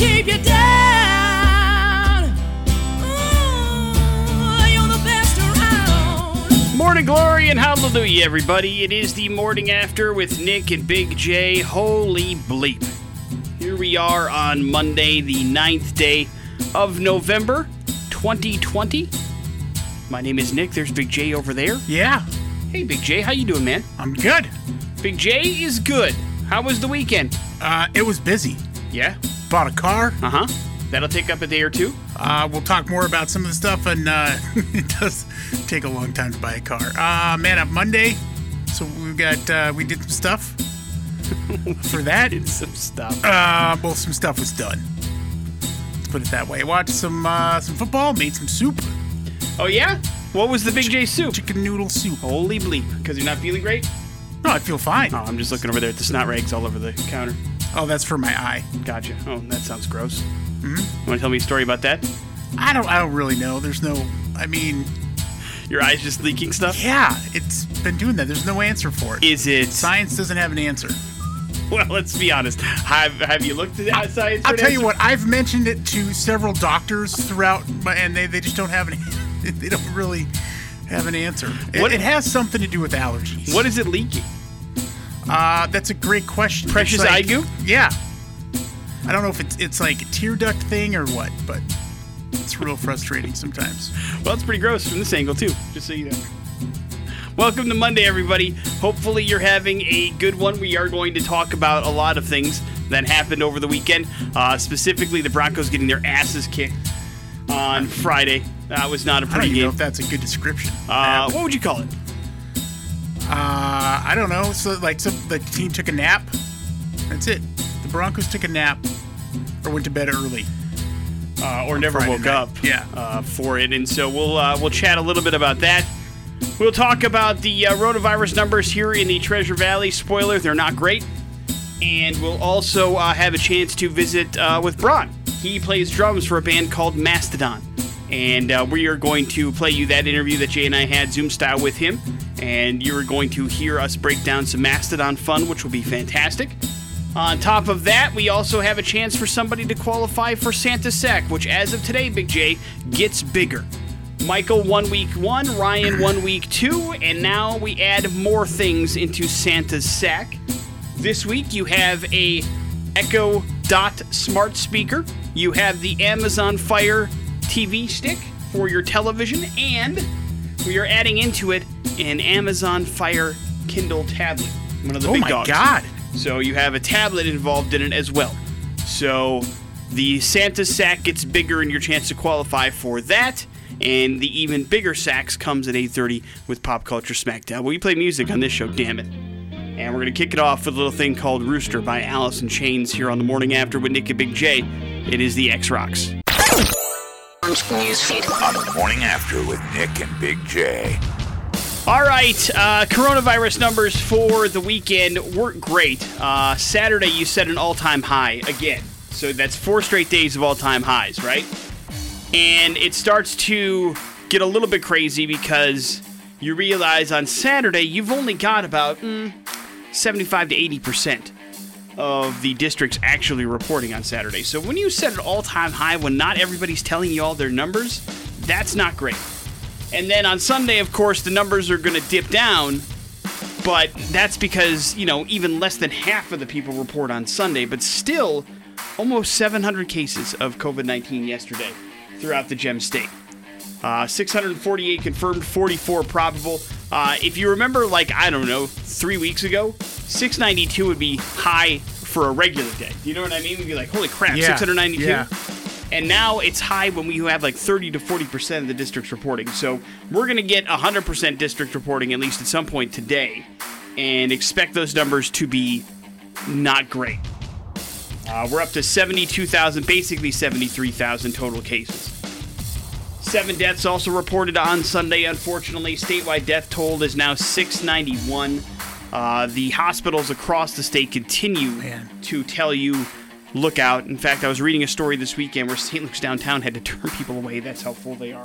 keep you down. Ooh, you're the best around. Morning glory and hallelujah, everybody. It is the morning after with Nick and Big J. Holy bleep. Here we are on Monday, the 9th day of November 2020. My name is Nick. There's Big J over there. Yeah, Hey, Big J, how you doing, man? I'm good. Big J is good. How was the weekend? Uh, it was busy. Yeah? Bought a car. Uh huh. That'll take up a day or two. Uh, we'll talk more about some of the stuff, and uh, it does take a long time to buy a car. Uh, man up Monday, so we got uh, we did some stuff for that. Did some stuff. Uh, well, some stuff was done. Let's put it that way. Watched some uh, some football, made some soup, Oh, yeah? What was the Big J soup? chicken noodle soup. Holy bleep. Because you're not feeling great? No, I feel fine. Oh, I'm just looking over there at the snot rags all over the counter. Oh, that's for my eye. Gotcha. Oh, that sounds gross. Mm-hmm. You want to tell me a story about that? I don't. I don't really know. There's no. I mean, Your eyes just leaking stuff? yeah, it's been doing that. There's no answer for it. Is it? Science doesn't have an answer. Well, let's be honest. Have Have you looked at that science? I'll tell you what. I've mentioned it to several doctors throughout, my- and they, they just don't have an. They don't really have an answer. It, What- it has something to do with allergies. What is it leaking? Uh, that's a great question. Precious like- goo? Yeah. I don't know if it's it's like a tear duct thing or what, but it's real frustrating sometimes. Well, it's pretty gross from this angle too. Just so you know. Welcome to Monday, everybody. Hopefully, you're having a good one. We are going to talk about a lot of things that happened over the weekend. Uh, specifically, the Broncos getting their asses kicked on Friday. That was not a I don't pretty even know game. if that's a good description. Uh, what would you call it? Uh, I don't know. So like, so the team took a nap. That's it. The Broncos took a nap or went to bed early. uh, or never Friday woke night. up Yeah. uh, for it. And so we'll uh, we'll chat a little bit about that. We'll talk about the uh, coronavirus numbers here in the Treasure Valley. Spoiler, they're not great. And we'll also uh, have a chance to visit uh, with Brann. He plays drums for a band called Mastodon. And uh, we are going to play you that interview that Jay and I had Zoom style with him. And you're going to hear us break down some Mastodon fun, which will be fantastic. On top of that, we also have a chance for somebody to qualify for Santa Sack, which as of today, Big J, gets bigger. Michael one week one, Ryan one week two, and now we add more things into Santa's sack. This week you have a Echo Dot smart speaker, you have the Amazon Fire TV stick for your television, and we are adding into it an Amazon Fire Kindle tablet. One of the Oh big my dogs. God. So you have a tablet involved in it as well. So the Santa sack gets bigger and your chance to qualify for that. And the even bigger sacks comes at 8:30 with Pop Culture Smackdown. We play music on this show, damn it. And we're gonna kick it off with a little thing called Rooster by Alice in Chains here on the morning after with Nick and Big J. It is the X Rocks. Newsfeed. on the morning after with Nick and Big J. All right, uh, coronavirus numbers for the weekend weren't great. Uh, Saturday, you set an all time high again. So that's four straight days of all time highs, right? And it starts to get a little bit crazy because you realize on Saturday you've only got about mm, 75 to 80% of the districts actually reporting on Saturday. So when you set an all time high when not everybody's telling you all their numbers, that's not great. And then on Sunday, of course, the numbers are going to dip down, but that's because, you know, even less than half of the people report on Sunday, but still almost 700 cases of COVID 19 yesterday throughout the Gem State. Uh, 648 confirmed, 44 probable. Uh, if you remember, like, I don't know, three weeks ago, 692 would be high for a regular day. Do you know what I mean? We'd be like, holy crap, Yeah, 692? yeah. And now it's high when we have like 30 to 40% of the districts reporting. So we're going to get 100% district reporting at least at some point today and expect those numbers to be not great. Uh, we're up to 72,000, basically 73,000 total cases. Seven deaths also reported on Sunday, unfortunately. Statewide death toll is now 691. Uh, the hospitals across the state continue Man. to tell you look out. In fact, I was reading a story this weekend where St. Luke's downtown had to turn people away. That's how full they are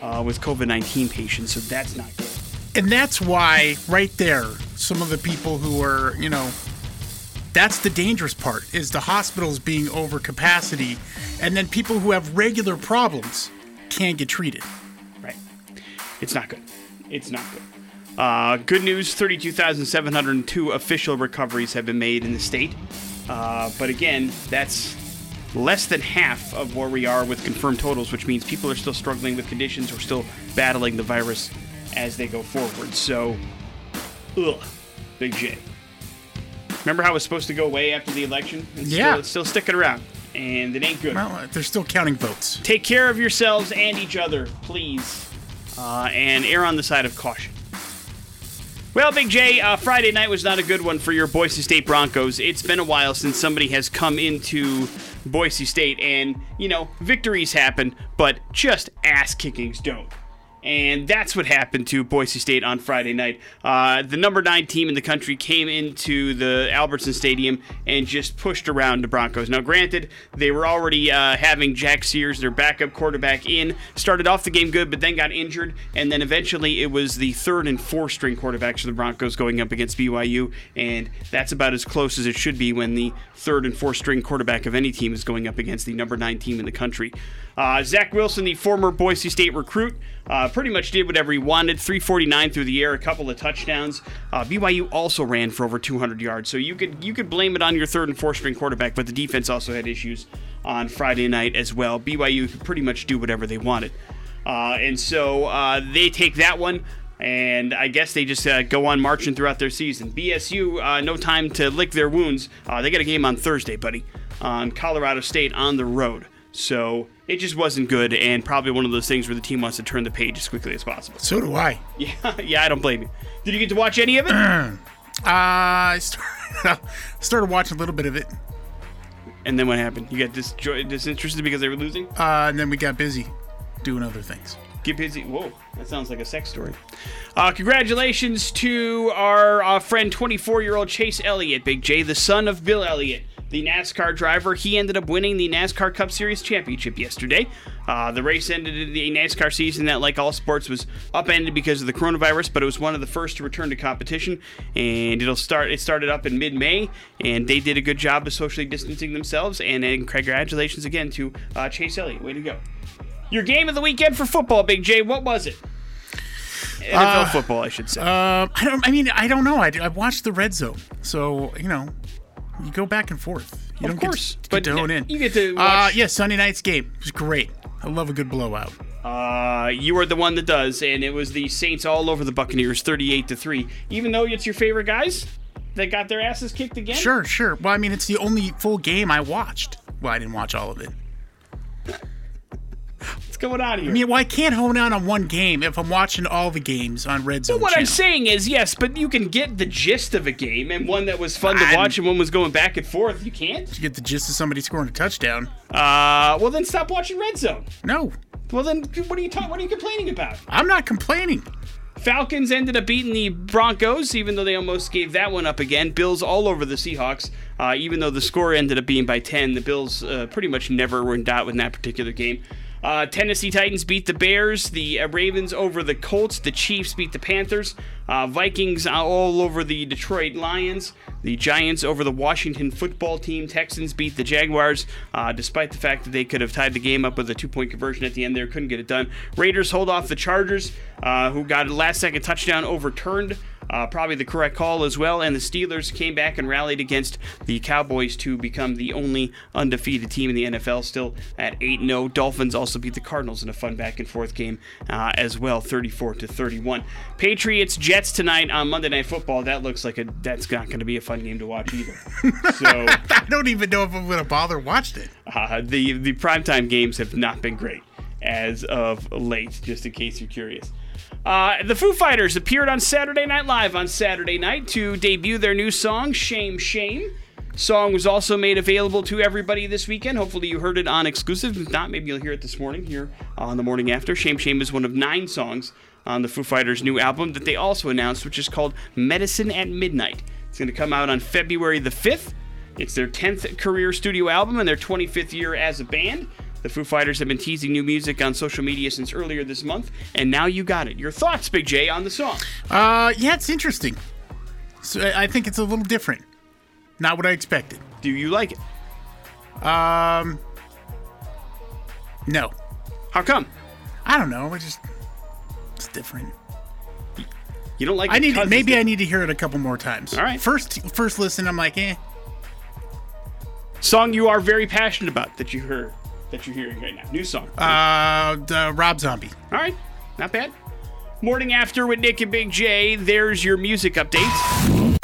uh, with COVID 19 patients, so that's not good. And that's why, right there, some of the people who are, you know, That's the dangerous part is the hospitals being over capacity and then people who have regular problems can't get treated. Right. It's not good. It's not good. Uh, good news 32,702 official recoveries have been made in the state. Uh, but again, that's less than half of where we are with confirmed totals, which means people are still struggling with conditions or still battling the virus as they go forward. So, ugh, Big J. Remember how it was supposed to go away after the election? It's Yeah. Still, it's still sticking around, and it ain't good Well, uh, they're still counting votes. take care of yourselves and each other, please, uh, and err on the side of caution. Well, Big J, uh, Friday night was not a good one for your Boise State Broncos. It's been a while since somebody has come into Boise State, and, you know, victories happen, but just ass kickings don't. And that's what happened to Boise State on Friday night. Uh, the number nine team in the country came into the Albertson Stadium and just pushed around the Broncos. Now, granted, they were already uh, having Jack Sears, their backup quarterback, in. Started off the game good, but then got injured. And then eventually it was the third and fourth string quarterbacks for the Broncos going up against BYU. And that's about as close as it should be when the third and fourth string quarterback of any team is going up against the number nine team in the country. Uh, Zach Wilson, the former Boise State recruit, uh, pretty much did whatever he wanted. 349 through the air, a couple of touchdowns. Uh, BYU also ran for over 200 yards, so you could you could blame it on your third and fourth string quarterback, but the defense also had issues on Friday night as well. BYU could pretty much do whatever they wanted, uh, and so uh, they take that one. And I guess they just uh, go on marching throughout their season. BSU, uh, no time to lick their wounds. Uh, they got a game on Thursday, buddy, on Colorado State on the road. So it just wasn't good, and probably one of those things where the team wants to turn the page as quickly as possible. So do I. Yeah, yeah, I don't blame you. Did you get to watch any of it? Uh, I started, started watching a little bit of it, and then what happened? You got dis- disinterested because they were losing? uh, and then we got busy doing other things. Get busy. Whoa, that sounds like a sex story. Uh, congratulations to our uh, friend, 24 year old Chase Elliott, Big J, the son of Bill Elliott, the NASCAR driver. He ended up winning the NASCAR Cup Series championship yesterday. Uh, the race ended in the NASCAR season that, like all sports, was upended because of the coronavirus, but it was one of the first to return to competition. And it'll start. It started up in mid-May, and they did a good job of socially distancing themselves. And, and congratulations again to uh, Chase Elliott. Way to go! Your game of the weekend for football, Big J. What was it? NFL football, I should say. Uh, I don't. I mean, I don't know. I, I watched the red zone, so you know, you go back and forth. You Of don't course, get, to- but to hone in. you get to Uh, yeah, Sunday night's game it was great. I love a good blowout. Uh, you are the one that does, and it was the Saints all over the Buccaneers, thirty-eight to three. Even though it's your favorite guys that got their asses kicked again. Sure, sure. Well, I mean, it's the only full game I watched. Well, I didn't watch all of it. Going on here? I mean, well, I can't hone in on one game if I'm watching all the games on Red Zone. what I'm saying is, yes, but you can get the gist of a game, and one that was fun to I'm- watch, and one was going back and forth. You can't. You get the gist of somebody scoring a touchdown. Uh, well then stop watching Red Zone. No, Well then, what are you talking? What are you complaining about? I'm not complaining. Falcons ended up beating the Broncos, even though they almost gave that one up again. Bills all over the Seahawks, uh, even though the score ended up being by 10. The Bills uh, pretty much never were in doubt in that particular game. Uh, Tennessee Titans beat the Bears. The uh, Ravens over the Colts. The Chiefs beat the Panthers. Uh, Vikings all over the Detroit Lions. The Giants over the Washington football team. Texans beat the Jaguars, uh, despite the fact that they could have tied the game up with a two point conversion at the end there. Couldn't get it done. Raiders hold off the Chargers, uh, who got a last second touchdown overturned. Uh, probably the correct call as well. And the Steelers came back and rallied against the Cowboys to become the only undefeated team in the NFL, still at 8 0. Dolphins also beat the Cardinals in a fun back and forth game uh, as well, 34 to 31. Patriots Jets tonight on Monday Night Football. That looks like a that's not going to be a fun game to watch either. so I don't even know if I'm gonna bother watching it. uh, the the primetime games have not been great as of late. Just in case you're curious. Uh, the Foo Fighters appeared on Saturday Night Live on Saturday night to debut their new song, Shame Shame. Song was also made available to everybody this weekend. Hopefully, you heard it on exclusive. If not, maybe you'll hear it this morning here on the morning after. Shame Shame is one of nine songs on the Foo Fighters' new album that they also announced, which is called Medicine at Midnight. It's going to come out on February the 5th. It's their 10th career studio album and their 25th year as a band. The Foo Fighters have been teasing new music on social media since earlier this month, and now you got it. Your thoughts, Big J, on the song? Uh, yeah, it's interesting. So I think it's a little different. Not what I expected. Do you like it? Um, no. How come? I don't know. It's just it's different. You don't like I it need maybe I need to hear it a couple more times. All right. First first listen, I'm like, eh. song you are very passionate about that you heard that you're hearing right now. New song. Uh, the Rob Zombie. All right, not bad. Morning after with Nick and Big J. There's your music updates.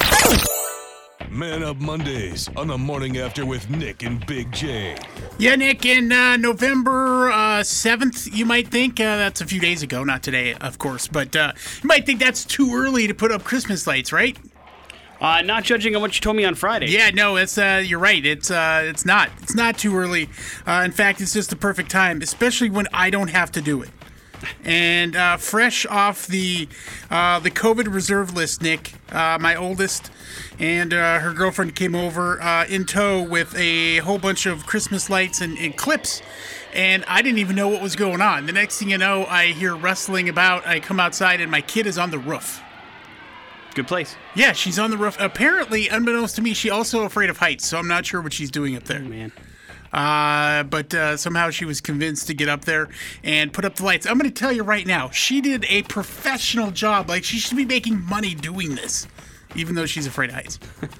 Man Up Mondays on the morning after with Nick and Big J. Yeah, Nick, in uh, November uh, 7th, you might think, uh, that's a few days ago, not today, of course, but uh, you might think that's too early to put up Christmas lights, right? Uh, not judging on what you told me on Friday. Yeah, no, it's uh, you're right. It's uh, it's not. It's not too early. Uh, in fact, it's just the perfect time, especially when I don't have to do it. And uh, fresh off the uh, the COVID reserve list, Nick, uh, my oldest, and uh, her girlfriend came over uh, in tow with a whole bunch of Christmas lights and, and clips. And I didn't even know what was going on. The next thing you know, I hear rustling about. I come outside, and my kid is on the roof. Good place. Yeah, she's on the roof. Apparently, unbeknownst to me, she also afraid of heights, so I'm not sure what she's doing up there. Man. Uh, but uh, somehow she was convinced to get up there and put up the lights. I'm going to tell you right now, she did a professional job. Like she should be making money doing this, even though she's afraid of heights.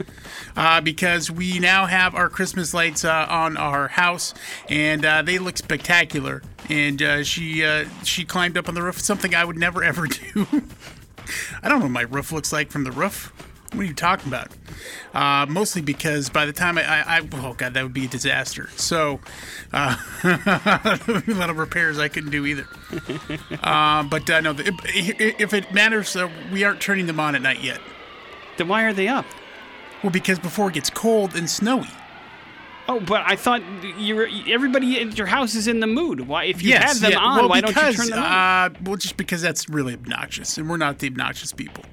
uh, because we now have our Christmas lights uh, on our house, and uh, they look spectacular. And uh, she uh, she climbed up on the roof, something I would never ever do. I don't know what my roof looks like from the roof. What are you talking about? Uh, mostly because by the time I, I, I, oh god, that would be a disaster. So, uh, a lot of repairs I couldn't do either. Uh, but uh, no, if, if it matters, uh, we aren't turning them on at night yet. Then why are they up? Well, because before it gets cold and snowy. Oh, but I thought you're everybody at your house is in the mood. Why, if you yes, have them yeah. on, well, why because, don't you turn them on? Uh, well, just because that's really obnoxious, and we're not the obnoxious people.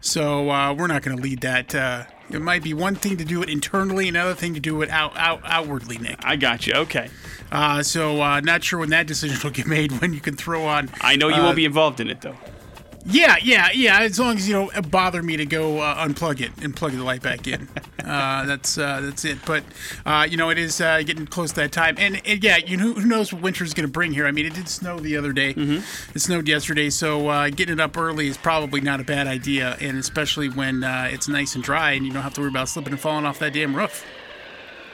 So uh, we're not going to lead that. Uh, it might be one thing to do it internally, another thing to do it out, out outwardly, Nick. I got you. Okay. Uh, so uh, not sure when that decision will get made when you can throw on. I know you uh, won't be involved in it though. Yeah, yeah, yeah. As long as you don't bother me to go uh, unplug it and plug the light back in, uh, that's uh, that's it. But uh, you know, it is uh, getting close to that time, and, and yeah, you know, who knows what winter's going to bring here? I mean, it did snow the other day. It snowed yesterday, so uh, getting it up early is probably not a bad idea, and especially when uh, it's nice and dry and you don't have to worry about slipping and falling off that damn roof.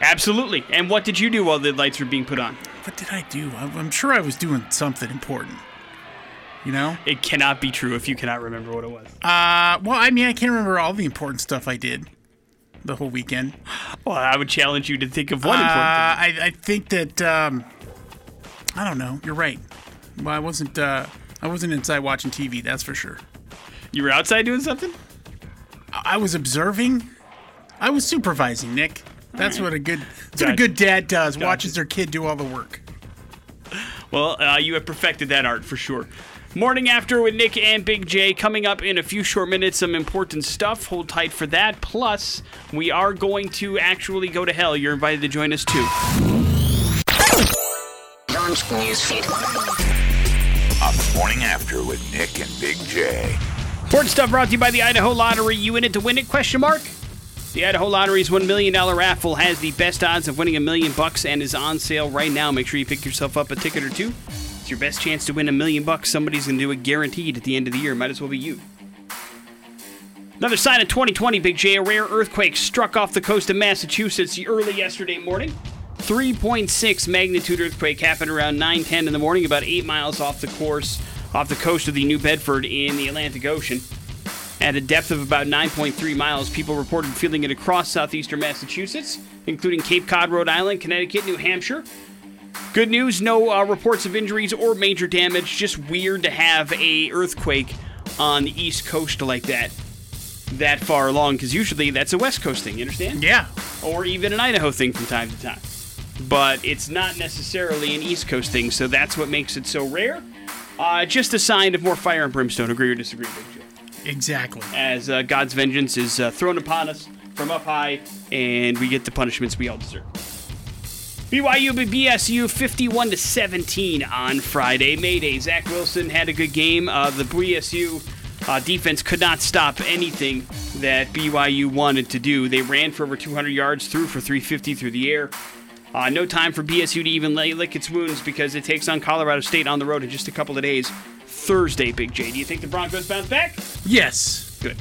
Absolutely. And what did you do while the lights were being put on? What did I do? I'm sure I was doing something important. You know? It cannot be true if you cannot remember what it was. Uh, well, I mean, I can't remember all the important stuff I did the whole weekend. Well, I would challenge you to think of one Uh, important. I, I think that um, I don't know. You're right. Well, I wasn't. Uh, I wasn't inside watching TV. That's for sure. You were outside doing something. I I was observing. I was supervising. Nick. That's what a good. That's what a good dad does. Gotcha. Watches their kid do all the work. Well, uh, you have perfected that art for sure. Morning after with Nick and Big J coming up in a few short minutes. Some important stuff. Hold tight for that. Plus, we are going to actually go to hell. You're invited to join us too. Newsfeed. On the morning after with Nick and Big J. Important stuff brought to you by the Idaho Lottery. You in it to win it? Question mark. The Idaho Lottery's $1 million raffle has the best odds of winning a million bucks and is on sale right now. Make sure you pick yourself up a ticket or two. Your best chance to win a million bucks. Somebody's going to do it guaranteed at the end of the year. Might as well be you. Another sign of 2020, Big J. A rare earthquake struck off the coast of Massachusetts early yesterday morning. 3.6 magnitude earthquake happened around 9:10 in the morning, about eight miles off the course, off the coast of the New Bedford in the Atlantic Ocean. At a depth of about 9.3 miles, people reported feeling it across southeastern Massachusetts, including Cape Cod, Rhode Island, Connecticut, New Hampshire. Good news, no uh, reports of injuries or major damage. Just weird to have a earthquake on the East Coast like that, that far along, because usually that's a West Coast thing. You understand? Yeah. or even an Idaho thing from time to time. But it's not necessarily an East Coast thing, so that's what makes it so rare. Uh, just a sign of more fire and brimstone. Agree or disagree, Big Joe? Exactly. As uh, God's vengeance is uh, thrown upon us from up high, and we get the punishments we all deserve. BYU BSU 51 to 17 on Friday. Mayday. Zach Wilson had a good game. Uh, the BSU Uh, defense could not stop anything that BYU wanted to do. They ran for over 200 yards, threw for 350 through the air. Uh, no time for BSU to even lay, lick its wounds because it takes on Colorado State on the road in just a couple of days. Thursday, Big J. Do you think the Broncos bounce back? Yes. Good.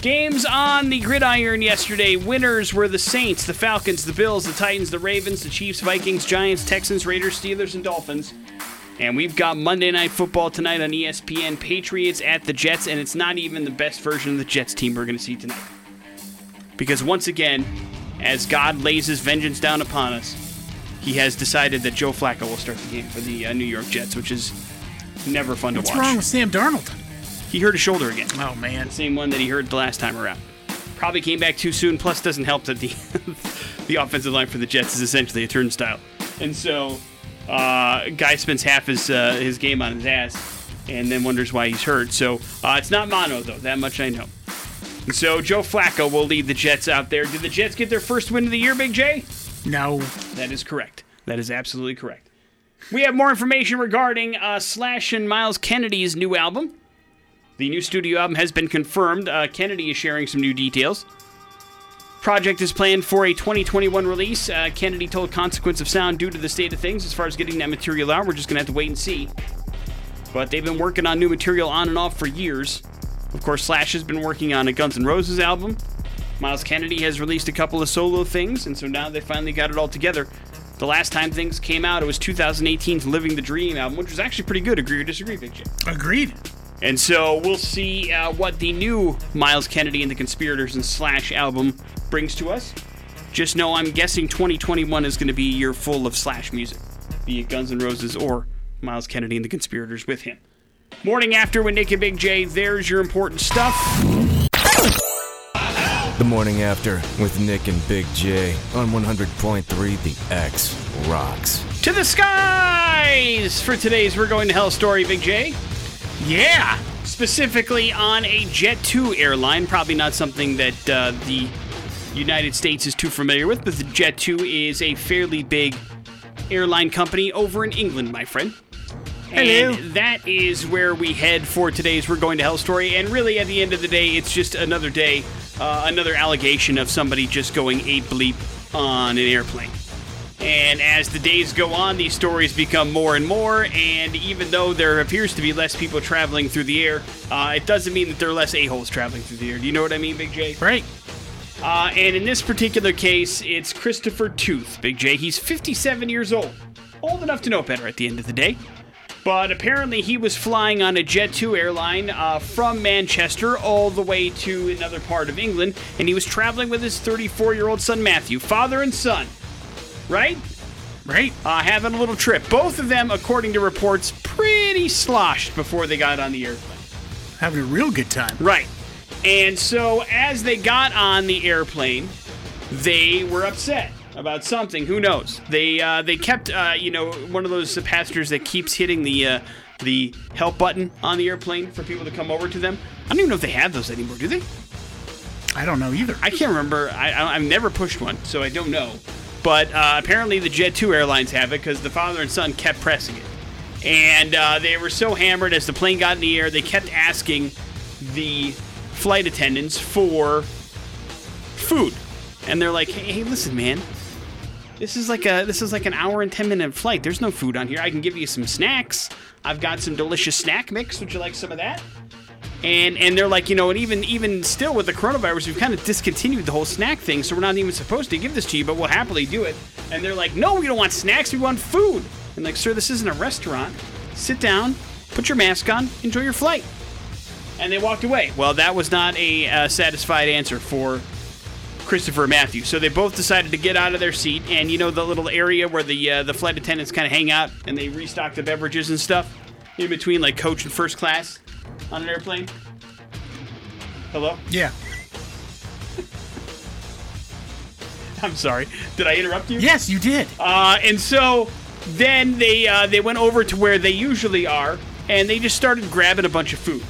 Games on the gridiron yesterday. Winners were the Saints, the Falcons, the Bills, the Titans, the Ravens, the Chiefs, Vikings, Giants, Texans, Raiders, Steelers, and Dolphins. And we've got Monday Night Football tonight on ESPN. Patriots at the Jets, and it's not even the best version of the Jets team we're going to see tonight. Because once again, as God lays his vengeance down upon us, he has decided that Joe Flacco will start the game for the uh, New York Jets, which is never fun What's to watch. What's wrong with Sam Darnold? He hurt his shoulder again. Oh man. Same one that he hurt the last time around. Probably came back too soon. Plus, doesn't help that the the offensive line for the Jets is essentially a turnstile, and so uh, guy spends half his uh, his game on his ass, and then wonders why he's hurt. So uh, it's not mono though. That much I know. And so Joe Flacco will lead the Jets out there. Did the Jets get their first win of the year, Big J? No. That is correct. That is absolutely correct. We have more information regarding uh, Slash and Myles Kennedy's new album. The new studio album has been confirmed. Uh, Kennedy is sharing some new details. Project is planned for a 2021 release. Uh, Kennedy told Consequence of Sound, due to the state of things, as far as getting that material out, we're just going to have to wait and see. But they've been working on new material on and off for years. Of course, Slash has been working on a Guns N' Roses album. Myles Kennedy has released a couple of solo things, and so now they finally got it all together. The last time things came out, it was 2018's Living the Dream album, which was actually pretty good. Agree or disagree, Big J? Agreed. And so we'll see uh, what the new Myles Kennedy and the Conspirators and Slash album brings to us. Just know I'm guessing 2021 is going to be a year full of Slash music, be it Guns N' Roses or Myles Kennedy and the Conspirators with him. Morning after with Nick and Big J, there's your important stuff. The morning after with Nick and Big J on 100.3 The X rocks. To the skies! For today's We're Going to Hell story, Big J. Yeah. specifically on a Jet 2 airline. Probably not something that uh, the United States is too familiar with, but the Jet 2 is a fairly big airline company over in England, my friend. Hello. And that is where we head for today's We're Going to Hell story. And really, at the end of the day, it's just another day, uh, another allegation of somebody just going ape bleep on an airplane. And as the days go on, these stories become more and more. And even though there appears to be less people traveling through the air, uh, it doesn't mean that there are less a-holes traveling through the air. Do you know what I mean, Big J? Right. Uh, and in this particular case, it's Christopher Tooth, Big J. He's 57 years old. Old enough to know better at the end of the day. But apparently, he was flying on a Jet 2 airline uh, from Manchester all the way to another part of England, and he was traveling with his 34 year old son Matthew, father and son. Right? Right. Uh, having a little trip. Both of them, according to reports, pretty sloshed before they got on the airplane. Having a real good time. Right. And so as they got on the airplane, they were upset about something. Who knows? They uh, they kept uh, you know one of those passengers that keeps hitting the uh, the help button on the airplane for people to come over to them. I don't even know if they have those anymore. Do they? I don't know either. I can't remember. I, I, I've never pushed one, so I don't know. But uh, apparently the Jet 2 airlines have it because the father and son kept pressing it. And uh, they were so hammered as the plane got in the air, they kept asking the flight attendants for food. And they're like, hey, hey, listen, man. This is like a this is like an hour and ten minute flight. There's no food on here. I can give you some snacks. I've got some delicious snack mix. Would you like some of that? And and they're like, you know, and even even still with the coronavirus, we've kind of discontinued the whole snack thing, so we're not even supposed to give this to you, but we'll happily do it. And they're like, no, we don't want snacks, we want food. And like, sir, this isn't a restaurant. Sit down, put your mask on, enjoy your flight. And they walked away. Well, that was not a uh, satisfied answer for Christopher Matthew. So they both decided to get out of their seat, and you know the little area where the uh, the flight attendants kind of hang out, and they restock the beverages and stuff in between, like coach and first class on an airplane. Hello. Yeah. I'm sorry. Did I interrupt you? Yes, you did. Uh, and so then they uh, they went over to where they usually are, and they just started grabbing a bunch of food.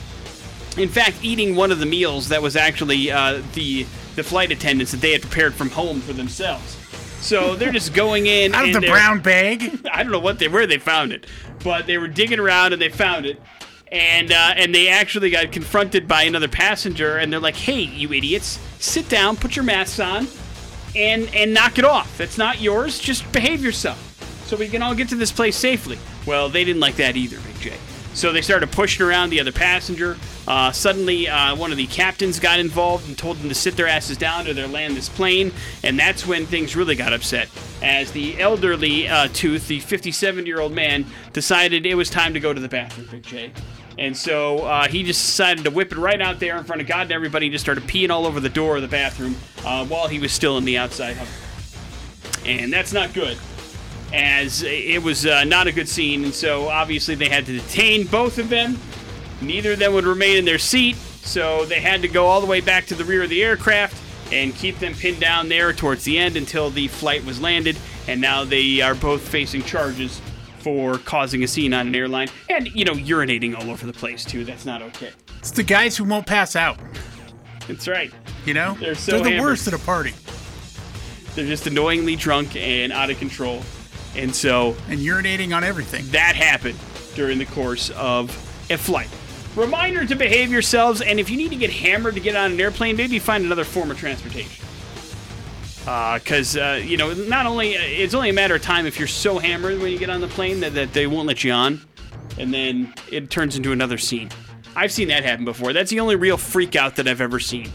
In fact, eating one of the meals that was actually uh, the the flight attendants that they had prepared from home for themselves. So they're just going in Out of the brown bag. I don't know what they where they found it, but they were digging around and they found it. and uh, and they actually got confronted by another passenger, and they're like, "Hey, you idiots, sit down, put your masks on, and and knock it off. That's not yours. Just behave yourself, so we can all get to this place safely." Well, they didn't like that either, Big J. So they started pushing around the other passenger. Uh, suddenly, uh, one of the captains got involved and told them to sit their asses down or they'll land this plane. And that's when things really got upset, as the elderly uh, Tooth, the 57 year old man, decided it was time to go to the bathroom, Big J. And so uh, he just decided to whip it right out there in front of God and everybody and just started peeing all over the door of the bathroom uh, while he was still in the outside. And that's not good as it was uh, not a good scene, and so obviously they had to detain both of them. Neither of them would remain in their seat, so they had to go all the way back to the rear of the aircraft and keep them pinned down there towards the end until the flight was landed. And now they are both facing charges for causing a scene on an airline and, you know, urinating all over the place, too. That's not okay. It's the guys who won't pass out. That's right. You know, They're so They're the hammered. worst at a party, They're just annoyingly drunk and out of control. And so and urinating on everything. that happened during the course of a flight. Reminder to behave yourselves, and if you need to get hammered to get on an airplane, maybe find another form of transportation. Because, uh, you know, not only, it's only a matter of time if you're so hammered when you get on the plane that, that they won't let you on, and then it turns into another scene. I've seen that happen before. That's the only real freak out that I've ever seen.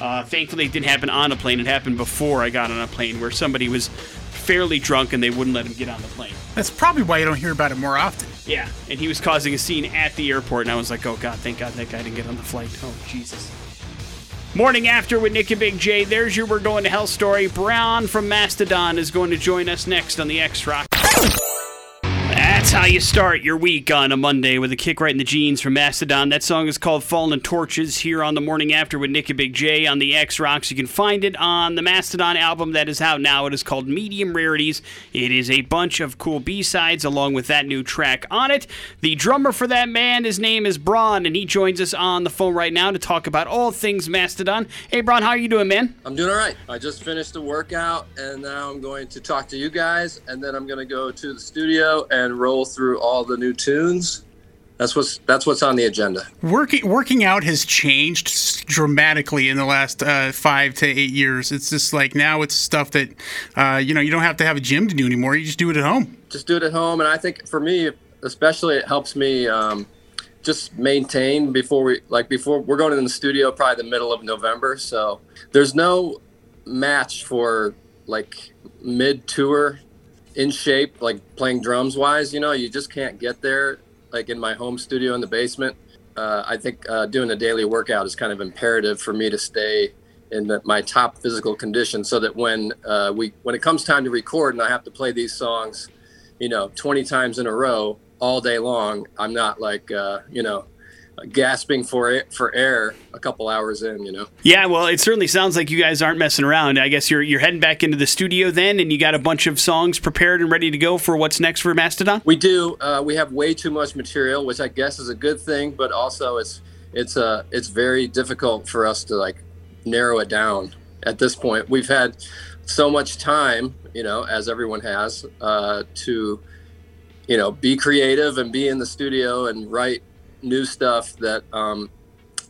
Uh, thankfully, it didn't happen on a plane. It happened before I got on a plane where somebody was fairly drunk and they wouldn't let him get on the plane. That's probably why you don't hear about it more often. Yeah, and he was causing a scene at the airport, and I was like, oh god, thank god that guy didn't get on the flight. Oh Jesus. Morning after with Nick and Big J. There's your We're Going to Hell story. Brann from Mastodon is going to join us next on the X Rock. That's how you start your week on a Monday with a kick right in the jeans from Mastodon. That song is called Fallen Torches here on the morning after with Nick and Big J on the X Rocks. You can find it on the Mastodon album that is out now. It is called Medium Rarities. It is a bunch of cool B sides along with that new track on it. The drummer for that man, his name is Brann, and he joins us on the phone right now to talk about all things Mastodon. Hey, Brann, how are you doing, man? I'm doing all right. I just finished a workout and now I'm going to talk to you guys and then I'm going to go to the studio and roll through all the new tunes. That's what's that's what's on the agenda. Working working out has changed dramatically in the last uh, five to eight years. It's just like now it's stuff that uh, you know you don't have to have a gym to do anymore. You just do it at home. Just do it at home and I think for me especially it helps me um, just maintain before we like before we're going in the studio probably the middle of November. So there's no match for like mid tour in shape, like playing drums wise. You know, you just can't get there like in my home studio in the basement. Uh, I think uh, doing a daily workout is kind of imperative for me to stay in the, my top physical condition, so that when uh, we when it comes time to record and I have to play these songs, you know, 20 times in a row all day long, I'm not like uh, you know gasping for it for air a couple hours in. You know. Yeah, well, it certainly sounds like you guys aren't messing around. I guess you're you're heading back into the studio then, and you got a bunch of songs prepared and ready to go for what's next for Mastodon. We do. Uh, we have way too much material, which I guess is a good thing, but also it's it's uh it's very difficult for us to like narrow it down at this point. We've had so much time, you know, as everyone has, uh, to you know be creative and be in the studio and write new stuff that um,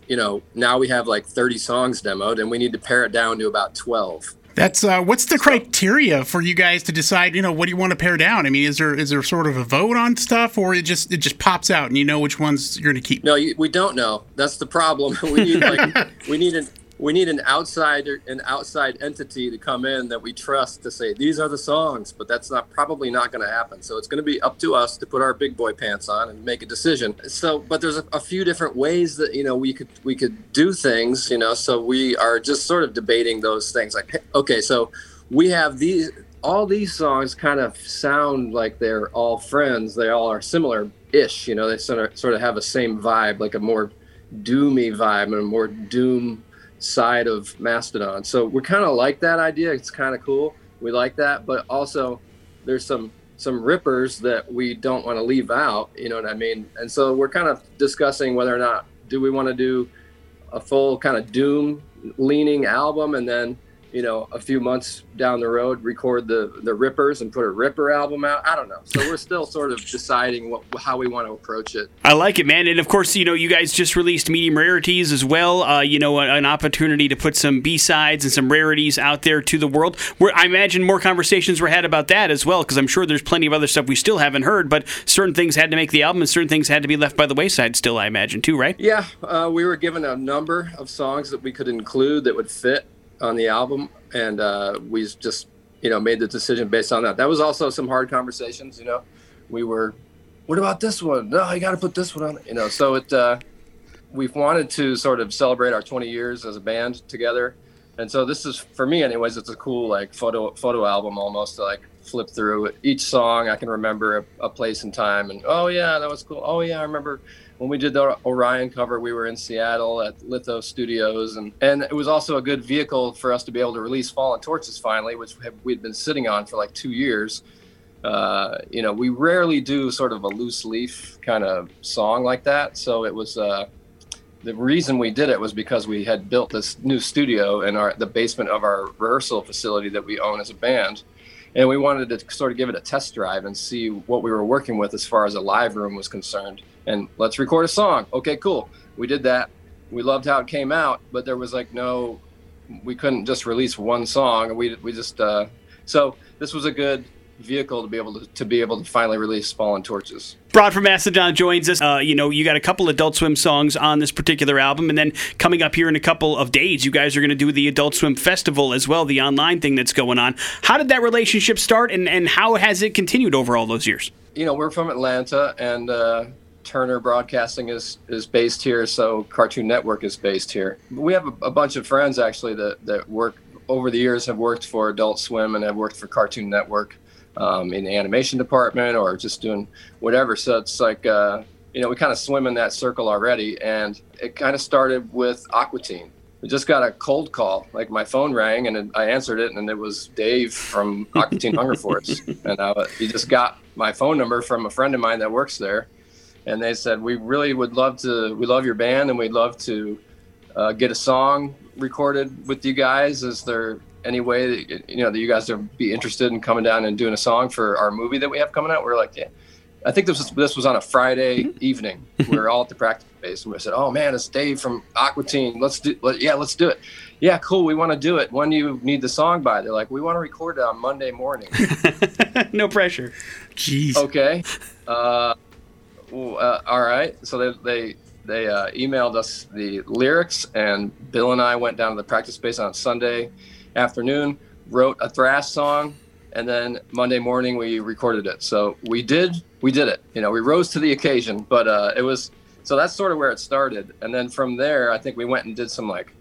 you know now we have like 30 songs demoed and we need to pare it down to about 12 That's uh, what's the criteria for you guys to decide? You know, what do you want to pare down? I mean, is there is there sort of a vote on stuff, or it just it just pops out and you know which ones you're going to keep? No, you, we don't know. That's the problem. We need like we need an we need an outsider an outside entity to come in that we trust to say these are the songs, but that's not probably not going to happen. So it's going to be up to us to put our big boy pants on and make a decision. So, but there's a, a few different ways that you know we could we could do things. You know, so we are just sort of debating those things. Like, okay, so we have these all these songs kind of sound like they're all friends. They all are similar ish. You know, they sort of sort of have the same vibe, like a more doomy vibe and a more doom side of Mastodon. So we kind of like that idea. It's kind of cool. We like that, but also there's some some rippers that we don't want to leave out. You know what I mean? And so we're kind of discussing whether or not do we want to do a full kind of doom leaning album and then you know, a few months down the road, record the the Rippers and put a Ripper album out. I don't know. So we're still sort of deciding what how we want to approach it. I like it, man. And of course, you know, you guys just released medium rarities as well. Uh, you know, an opportunity to put some B sides and some rarities out there to the world. Where I imagine more conversations were had about that as well, because I'm sure there's plenty of other stuff we still haven't heard. But certain things had to make the album, and certain things had to be left by the wayside. Still, I imagine too, right? Yeah, uh, we were given a number of songs that we could include that would fit on the album, and uh, we just you know made the decision based on that. That was also some hard conversations. You know, we were, what about this one? No, you got to put this one on. You know, so it uh, we've wanted to sort of celebrate our 20 years as a band together, and so this is for me, anyways. It's a cool like photo photo album almost to like flip through each song. I can remember a, a place and time, and oh yeah, that was cool. Oh yeah, I remember when we did the Orion cover, we were in Seattle at Litho Studios, and and it was also a good vehicle for us to be able to release Fallen Torches finally, which we'd been sitting on for like two years. Uh, you know, we rarely do sort of a loose leaf kind of song like that, so it was. Uh, the reason we did it was because we had built this new studio in our the basement of our rehearsal facility that we own as a band and we wanted to sort of give it a test drive and see what we were working with as far as a live room was concerned. And let's record a song. Okay cool. We did that. We loved how it came out but there was like no we couldn't just release one song. We, we just uh, so this was a good vehicle to be able to, to be able to finally release Fallen Torches. Brann from Mastodon joins us. Uh, you know, you got a couple Adult Swim songs on this particular album, and then coming up here in a couple of days, you guys are going to do the Adult Swim Festival as well, the online thing that's going on. How did that relationship start, and, and how has it continued over all those years? You know, we're from Atlanta, and uh, Turner Broadcasting is is based here, so Cartoon Network is based here. We have a, a bunch of friends actually that that work over the years have worked for Adult Swim and have worked for Cartoon Network um, in the animation department or just doing whatever. So it's like, uh, you know, we kind of swim in that circle already. And it kind of started with Aqua Teen. We just got a cold call. Like my phone rang and I answered it, and it was Dave from Aqua Teen Hunger Force. And uh, he just got my phone number from a friend of mine that works there. And they said, We really would love to, we love your band and we'd love to uh, get a song recorded with you guys. Is there any way that you know that you guys would be interested in coming down and doing a song for our movie that we have coming out? We're like, yeah. I think this was this was on a Friday mm-hmm. evening. We were all at the practice base, and we said, "Oh man, it's Dave from Aqua Teen. Let's do, let, yeah, let's do it. Yeah, cool. We want to do it. When do you need the song by?" They're like, "We want to record it on Monday morning." no pressure. Jeez. Okay. Uh, uh, all right. So they they they uh, emailed us the lyrics, and Bill and I went down to the practice space on Sunday afternoon, wrote a thrash song, and then Monday morning we recorded it. So we did we did it. You know, we rose to the occasion, but uh, it was so that's sort of where it started. And then from there, I think we went and did some like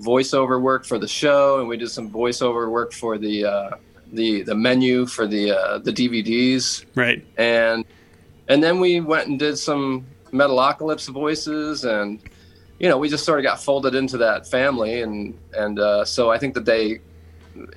voiceover work for the show, and we did some voiceover work for the uh, the the menu for the uh, the DVDs. Right. And and then we went and did some Metalocalypse voices and you know, we just sort of got folded into that family, and and uh, so I think that they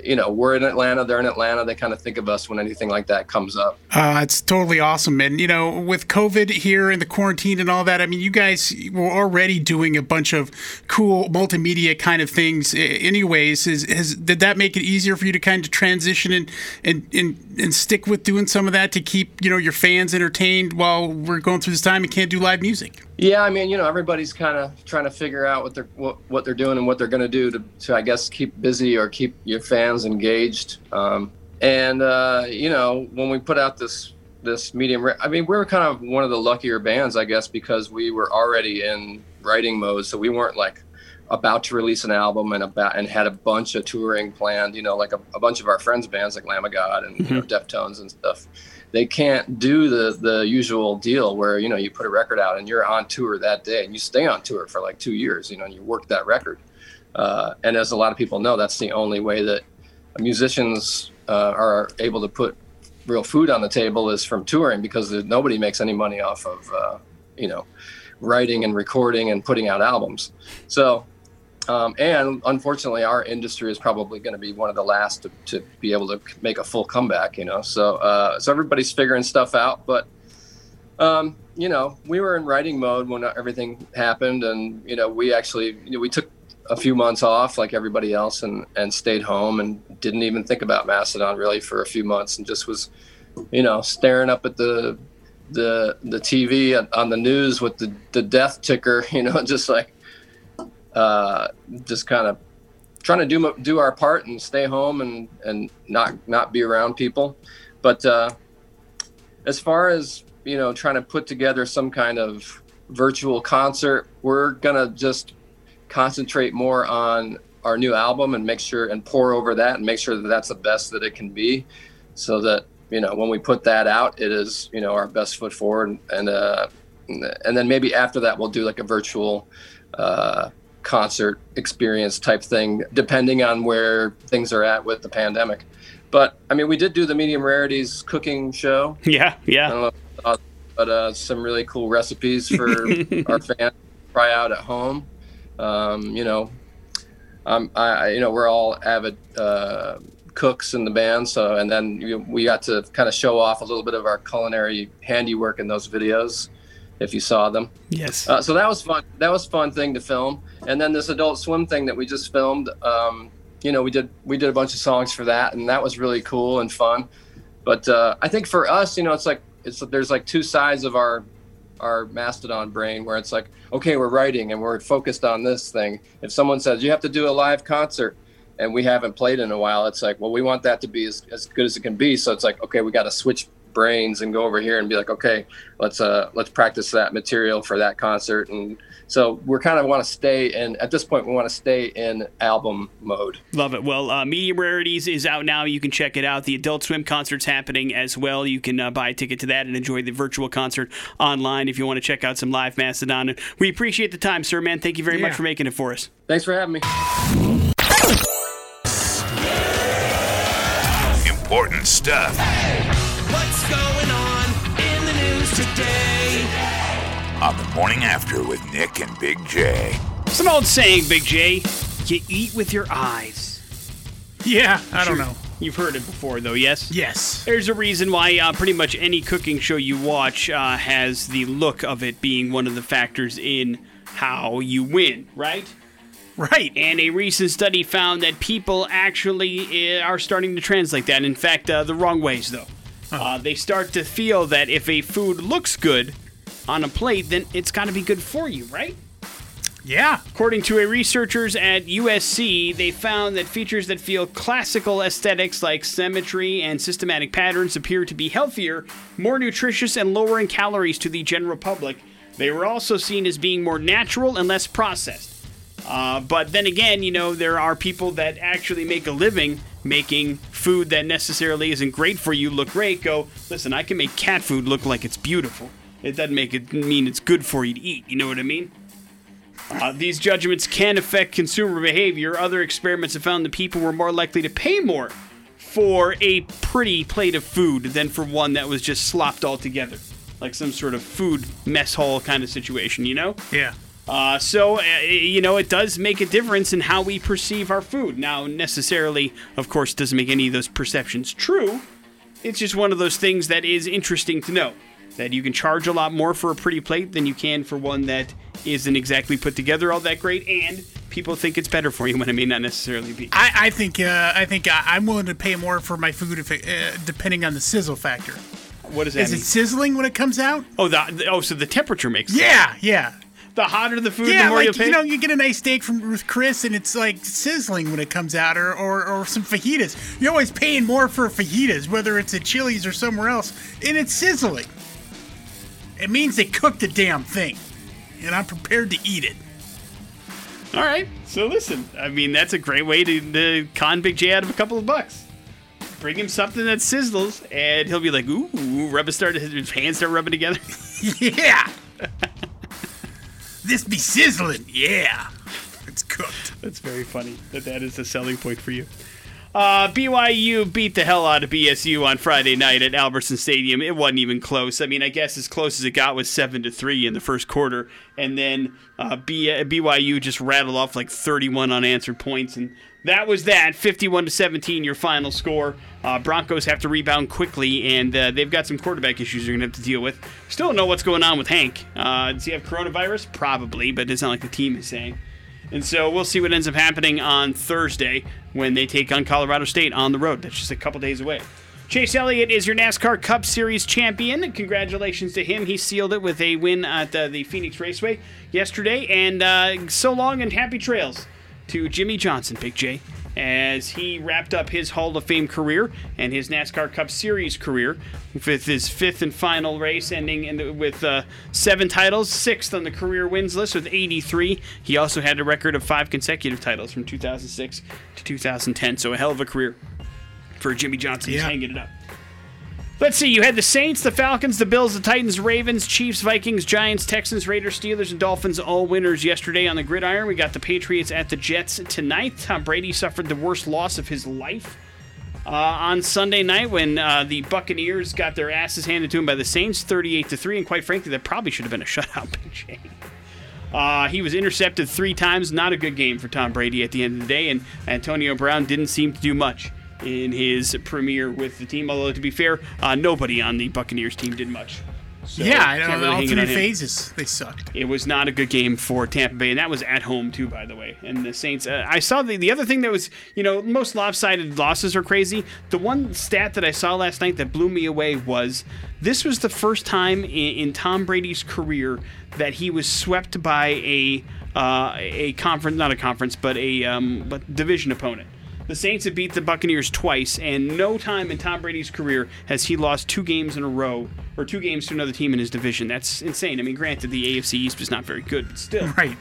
you know, we're in Atlanta, they're in Atlanta. They kind of think of us when anything like that comes up. Uh, it's totally awesome. And, you know, with COVID here and the quarantine and all that, I mean, you guys were already doing a bunch of cool multimedia kind of things, anyways. Is, has, did that make it easier for you to kind of transition and, and, and, and stick with doing some of that to keep, you know, your fans entertained while we're going through this time and can't do live music? Yeah, I mean, you know, everybody's kind of trying to figure out what they're what, what they're doing and what they're going to do to, to, I guess, keep busy or keep your fans engaged. Um, and uh, you know, when we put out this this medium, I mean, we were kind of one of the luckier bands, I guess, because we were already in writing mode, so we weren't like about to release an album and about and had a bunch of touring planned. You know, like a, a bunch of our friends' bands like Lamb of God and mm-hmm. you know, mm-hmm. Deftones and stuff they can't do the the usual deal where you know you put a record out and you're on tour that day and you stay on tour for like two years you know and you work that record. Uh, and as a lot of people know that's the only way that musicians uh, are able to put real food on the table is from touring because nobody makes any money off of uh, you know writing and recording and putting out albums. So um, and unfortunately, our industry is probably going to be one of the last to, to, be able to make a full comeback. You know, so uh, so everybody's figuring stuff out. But um, you know, we were in writing mode when everything happened, and you know, we actually you know, we took a few months off like everybody else and and stayed home and didn't even think about Mastodon really for a few months and just was, you know, staring up at the the the TV on- the news with the the death ticker, you know, just like uh, just kind of trying to do do our part and stay home and and not not be around people. But uh, as far as you know, trying to put together some kind of virtual concert, we're gonna just concentrate more on our new album and make sure and pour over that and make sure that that's the best that it can be, so that you know when we put that out, it is you know our best foot forward and. and uh, and then maybe after that we'll do like a virtual uh, concert experience type thing, depending on where things are at with the pandemic. But I mean, we did do the medium rarities cooking show. Yeah, I yeah. don't know, if saw, but uh, some really cool recipes for our fans to try out at home. Um, you know, um, I, I- you know, we're all avid uh, cooks in the band, so and then you we got to kind of show off a little bit of our culinary handiwork in those videos, if you saw them. Yes. Uh, so that was fun. That was fun thing to film. And then this Adult Swim thing that we just filmed. Um, you know, we did we did a bunch of songs for that, and that was really cool and fun. But uh, I think for us, you know, it's like it's there's like two sides of our our mastodon brain where it's like, okay, we're writing and we're focused on this thing. If someone says you have to do a live concert and we haven't played in a while, it's like, well, we want that to be as, as good as it can be. So it's like, okay, we got to switch brains and go over here and be like, okay, let's uh let's practice that material for that concert. And so we're kind of want to stay in at this point we want to stay in album mode. Love it. Well, uh, Medium Rarities is out now. You can check it out. The Adult Swim concert's happening as well. You can uh, buy a ticket to that and enjoy the virtual concert online if you want to check out some live Mastodon. And we appreciate the time, sir, man. Thank you very much for making it for us. Thanks for having me. Important stuff. What's today? On the morning after with Nick and Big J. It's an old saying, Big J. You eat with your eyes. Yeah, I don't know. You've heard it before, though, yes? Yes. There's a reason why uh, pretty much any cooking show you watch uh, has the look of it being one of the factors in how you win, right? Right. And a recent study found that people actually uh, are starting to translate that. In fact, uh, the wrong ways, though. Uh, they start to feel that if a food looks good on a plate, then it's got to be good for you, right? Yeah. According to a researchers at USC, they found that features that feel classical aesthetics like symmetry and systematic patterns appear to be healthier, more nutritious, and lower in calories to the general public. They were also seen as being more natural and less processed. Uh, but then again, you know, there are people that actually make a living making food that necessarily isn't great for you look great. Go, listen, I can make cat food look like it's beautiful. It doesn't make it mean it's good for you to eat. You know what I mean? Uh, these judgments can affect consumer behavior. Other experiments have found that people were more likely to pay more for a pretty plate of food than for one that was just slopped all together, like some sort of food mess hall kind of situation, you know? Yeah. Uh, so, uh, you know, it does make a difference in how we perceive our food. Now, necessarily, of course, doesn't make any of those perceptions true. It's just one of those things that is interesting to know that you can charge a lot more for a pretty plate than you can for one that isn't exactly put together all that great, and people think it's better for you when it may not necessarily be. I, I think uh, I think I, I'm willing to pay more for my food if it, uh, depending on the sizzle factor. What does that Is it sizzling when it comes out? oh, the, oh, so the temperature makes it. Yeah, yeah. The hotter the food, the Yeah, more like you'll pay. you know, you get a nice steak from Ruth Chris, and it's like sizzling when it comes out, or, or or some fajitas. You're always paying more for fajitas, whether it's at Chili's or somewhere else, and it's sizzling. It means they cooked the damn thing, and I'm prepared to eat it. All right. So listen, I mean, that's a great way to, to con Big J out of a couple of bucks. Bring him something that sizzles, and he'll be like, "Ooh!" Rub start, his hands start rubbing together. Yeah. this be sizzling. Yeah. It's cooked. That's very funny that that is the selling point for you. Uh, BYU beat the hell out of BSU on Friday night at Albertson Stadium. It wasn't even close. I mean, I guess as close as it got was seven to three in the first quarter, and then uh, B- BYU just rattled off like 31 unanswered points, and that was that. 51 to 17, your final score. Uh, Broncos have to rebound quickly, and uh, they've got some quarterback issues they're gonna have to deal with. Still don't know what's going on with Hank. Uh, does he have coronavirus? Probably, but it's not like the team is saying. And so we'll see what ends up happening on Thursday when they take on Colorado State on the road. That's just a couple days away. Chase Elliott is your NASCAR Cup Series champion. Congratulations to him. He sealed it with a win at uh, the Phoenix Raceway yesterday. And uh, so long and happy trails to Jimmie Johnson, Big J, as he wrapped up his Hall of Fame career and his NASCAR Cup Series career with his fifth and final race, ending in the, with uh, seven titles, sixth on the career wins list with 83. He also had a record of five consecutive titles from 2006 to 2010, so a hell of a career for Jimmie Johnson. He's Yeah. hanging it up. Let's see. You had the Saints, the Falcons, the Bills, the Titans, Ravens, Chiefs, Vikings, Giants, Texans, Raiders, Steelers, and Dolphins all winners yesterday on the gridiron. We got the Patriots at the Jets tonight. Tom Brady suffered the worst loss of his life uh, on Sunday night when uh, the Buccaneers got their asses handed to him by the Saints, 38 to three. And quite frankly, that probably should have been a shutout. Big J. Uh, he was intercepted three times. Not a good game for Tom Brady at the end of the day, and Antonio Brown didn't seem to do much in his premiere with the team. Although to be fair, uh, nobody on the Buccaneers team did much. So, yeah, I know. really all three phases, they sucked. It was not a good game for Tampa Bay, and that was at home too, by the way. And the Saints. Uh, I saw the the other thing that was, you know, most lopsided losses are crazy. The one stat that I saw last night that blew me away was this was the first time in, in Tom Brady's career that he was swept by a uh, a conference, not a conference, but a um, but division opponent. The Saints have beat the Buccaneers twice, and no time in Tom Brady's career has he lost two games in a row or two games to another team in his division. That's insane. I mean, granted, the AFC East was not very good, but still, Right.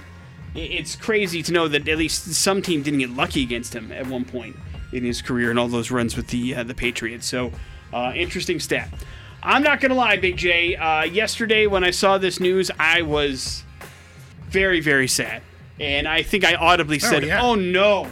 it's crazy to know that at least some team didn't get lucky against him at one point in his career and all those runs with the uh, the Patriots. So, uh, interesting stat. I'm not gonna lie, Big J. Uh, yesterday when I saw this news, I was very, very sad, and I think I audibly said, yeah. "Oh no."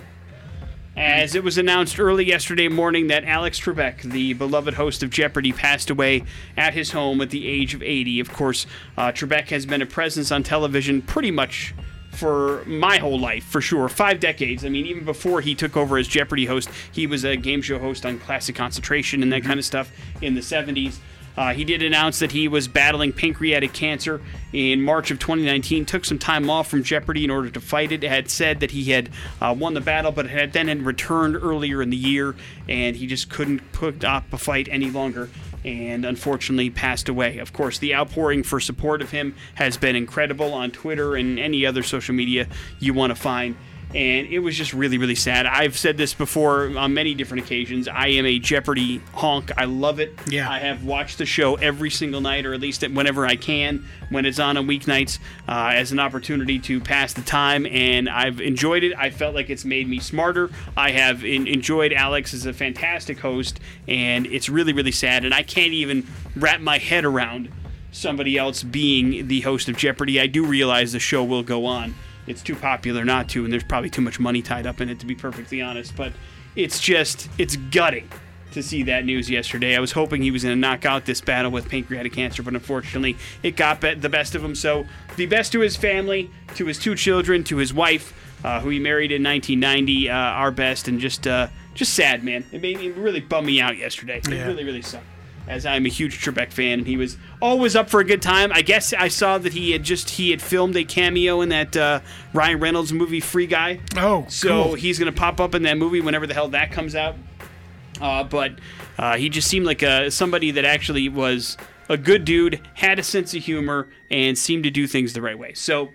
As it was announced early yesterday morning that Alex Trebek, the beloved host of Jeopardy, passed away at his home at the age of 80. Of course, uh, Trebek has been a presence on television pretty much for my whole life, for sure. Five decades. I mean, even before he took over as Jeopardy host, he was a game show host on Classic Concentration and that kind of stuff in the 70s. Uh, he did announce that he was battling pancreatic cancer in March of 2019. Took some time off from Jeopardy in order to fight it. Had said that he had uh, won the battle, but had then had returned earlier in the year, and he just couldn't put up a fight any longer. And unfortunately, passed away. Of course, the outpouring for support of him has been incredible on Twitter and any other social media you want to find and it was just really really sad i've said this before on many different occasions i am a jeopardy honk i love it Yeah. i have watched the show every single night or at least whenever i can when it's on on weeknights uh, as an opportunity to pass the time and i've enjoyed it i felt like it's made me smarter i have in- enjoyed alex as a fantastic host and it's really really sad and i can't even wrap my head around somebody else being the host of Jeopardy. I do realize the show will go on. It's too popular not to, and there's probably too much money tied up in it, to be perfectly honest. But it's just, it's gutting to see that news yesterday. I was hoping he was going to knock out this battle with pancreatic cancer, but unfortunately, it got the best of him. So, the best to his family, to his two children, to his wife, uh, who he married in 1990, uh, our best, and just, uh, just sad, man. It made me really bum me out yesterday. It Yeah. really, really sucked as I'm a huge Trebek fan, and he was always up for a good time. I guess I saw that he had just he had filmed a cameo in that uh, Ryan Reynolds movie Free Guy. Oh, so cool. he's gonna pop up in that movie whenever the hell that comes out. Uh, but uh, he just seemed like a, somebody that actually was a good dude, had a sense of humor, and seemed to do things the right way. So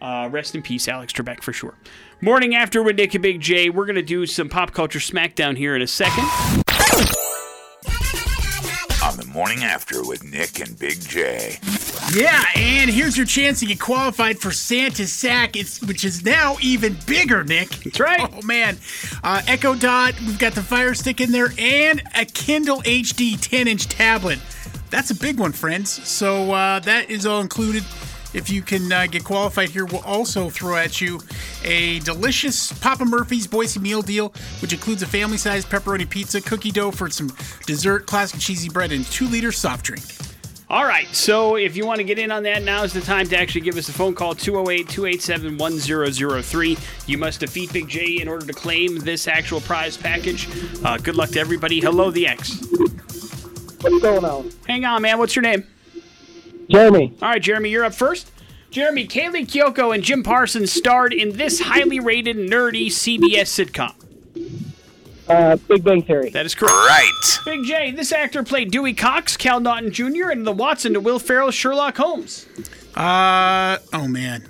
uh, rest in peace, Alex Trebek, for sure. Morning after with Nick and Big J, we're gonna do some pop culture smackdown here in a second. On the morning after with Nick and Big J. Yeah, and here's your chance to get qualified for Santa's sack, it's, which is now even bigger, Nick. That's right. Oh man, uh, Echo Dot. We've got the Fire Stick in there, and a Kindle HD 10-inch tablet. That's a big one, friends. So uh, that is all included. If you can uh, get qualified here, we'll also throw at you a delicious Papa Murphy's Boise meal deal, which includes a family-sized pepperoni pizza, cookie dough for some dessert, classic cheesy bread, and two-liter soft drink. All right, so if you want to get in on that, now is the time to actually give us a phone call 208 287 1003. You must defeat Big J in order to claim this actual prize package. Uh, good luck to everybody. Hello, the X. What's going on? Hang on, man. What's your name? Jeremy. All right, Jeremy, you're up first. Jeremy, Kaley Cuoco and Jim Parsons starred in this highly rated, nerdy CBS sitcom. Uh, Big Bang Theory. That is correct. Right. Big J, this actor played Dewey Cox, Cal Naughton Jr., and the Watson to Will Ferrell's Sherlock Holmes. Uh oh man.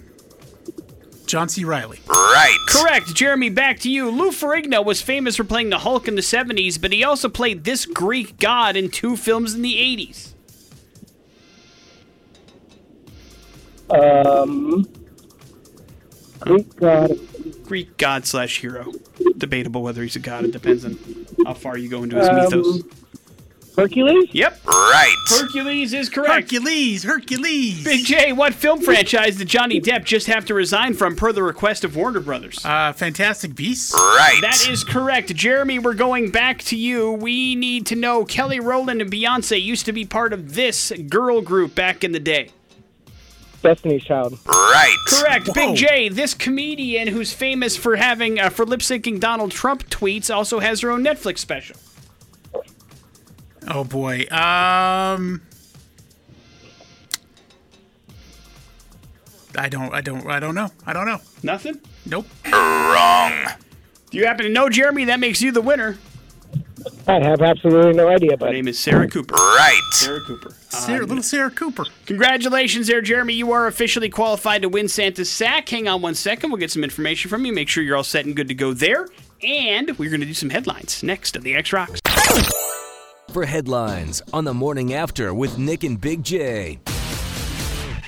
John C. Reilly. Right. Correct. Jeremy, back to you. Lou Ferrigno was famous for playing the Hulk in the 70s, but he also played this Greek god in two films in the 80s. Um, Greek God. Greek god slash hero. Debatable whether he's a god. It depends on how far you go into his Um, mythos. Hercules? Yep. Right. Hercules is correct. Hercules, Hercules. Big J, what film franchise did Johnny Depp just have to resign from per the request of Warner Brothers? Uh, Fantastic Beasts. Right. That is correct. Jeremy, we're going back to you. We need to know Kelly Rowland and Beyonce used to be part of this girl group back in the day. Destiny's Child. Right. Correct. Whoa. Big J, this comedian who's famous for having uh, for lip syncing Donald Trump tweets also has her own Netflix special. Oh boy. Um. I don't. I don't. I don't know. I don't know. Nothing? Nope. Wrong. Do you happen to know, Jeremy? That makes you the winner. I have absolutely no idea, Her but name is Sarah Cooper. Right. Sarah Cooper. Sarah, little Sarah Cooper. Congratulations there, Jeremy. You are officially qualified to win Santa's sack. Hang on one second. We'll get some information from you. Make sure you're all set and good to go there. And we're going to do some headlines next on the X Rocks. For headlines on the morning after with Nick and Big J.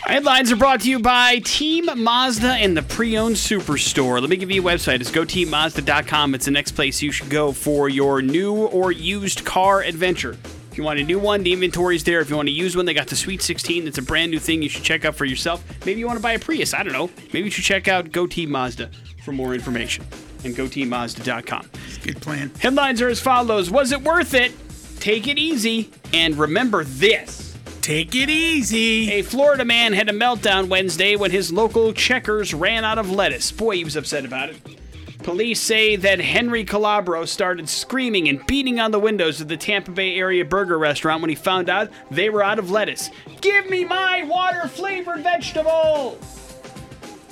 Headlines are brought to you by Team Mazda and the Pre-Owned Superstore. Let me give you a website. It's goteammazda.com. It's the next place you should go for your new or used car adventure. If you want a new one, the inventory's there. If you want to use one, they got the Sweet 16. That's a brand new thing you should check out for yourself. Maybe you want to buy a Prius. I don't know. Maybe you should check out Go Team Mazda for more information. And goteammazda.com. Good plan. Headlines are as follows Was it worth it? Take it easy. And remember this. Take it easy. A Florida man had a meltdown Wednesday when his local Checkers ran out of lettuce. Boy, he was upset about it. Police say that Henry Calabro started screaming and beating on the windows of the Tampa Bay area burger restaurant when he found out they were out of lettuce. Give me my water flavored vegetable!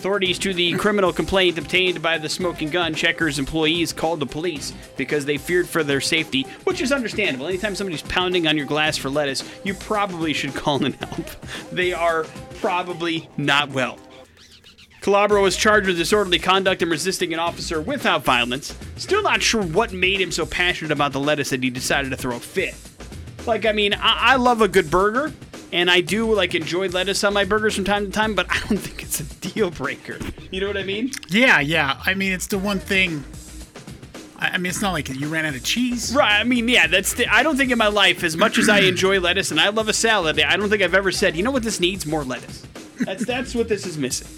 Authorities to the criminal complaint obtained by the smoking gun checkers employees called the police because they feared for their safety, which is understandable. Anytime somebody's pounding on your glass for lettuce, you probably should call and help. They are probably not well. Calabro was charged with disorderly conduct and resisting an officer without violence. Still not sure what made him so passionate about the lettuce that he decided to throw a fit. Like, I mean, I, I love a good burger, and I do like enjoy lettuce on my burgers from time to time, but I don't think it's a deal breaker. You know what I mean? Yeah, yeah. I mean, it's the one thing. I mean, it's not like you ran out of cheese. Right. I mean, yeah. That's. The, I don't think in my life, as much as I enjoy lettuce and I love a salad, I don't think I've ever said, you know what, this needs more lettuce. That's that's what this is missing.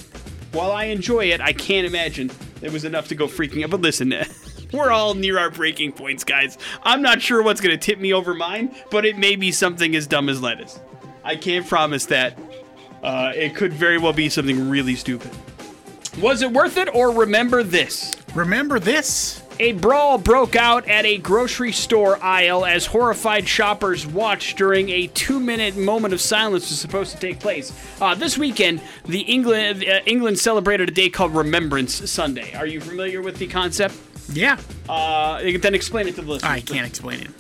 While I enjoy it, I can't imagine it was enough to go freaking out. But listen, we're all near our breaking points, guys. I'm not sure what's going to tip me over mine, but it may be something as dumb as lettuce. I can't promise that. Uh, it could very well be something really stupid. Was it worth it, or remember this? Remember this? A brawl broke out at a grocery store aisle as horrified shoppers watched during a two-minute moment of silence was supposed to take place. Uh, this weekend, the England uh, England celebrated a day called Remembrance Sunday. Are you familiar with the concept? Yeah. Uh, then explain it to the listeners. I can't explain it.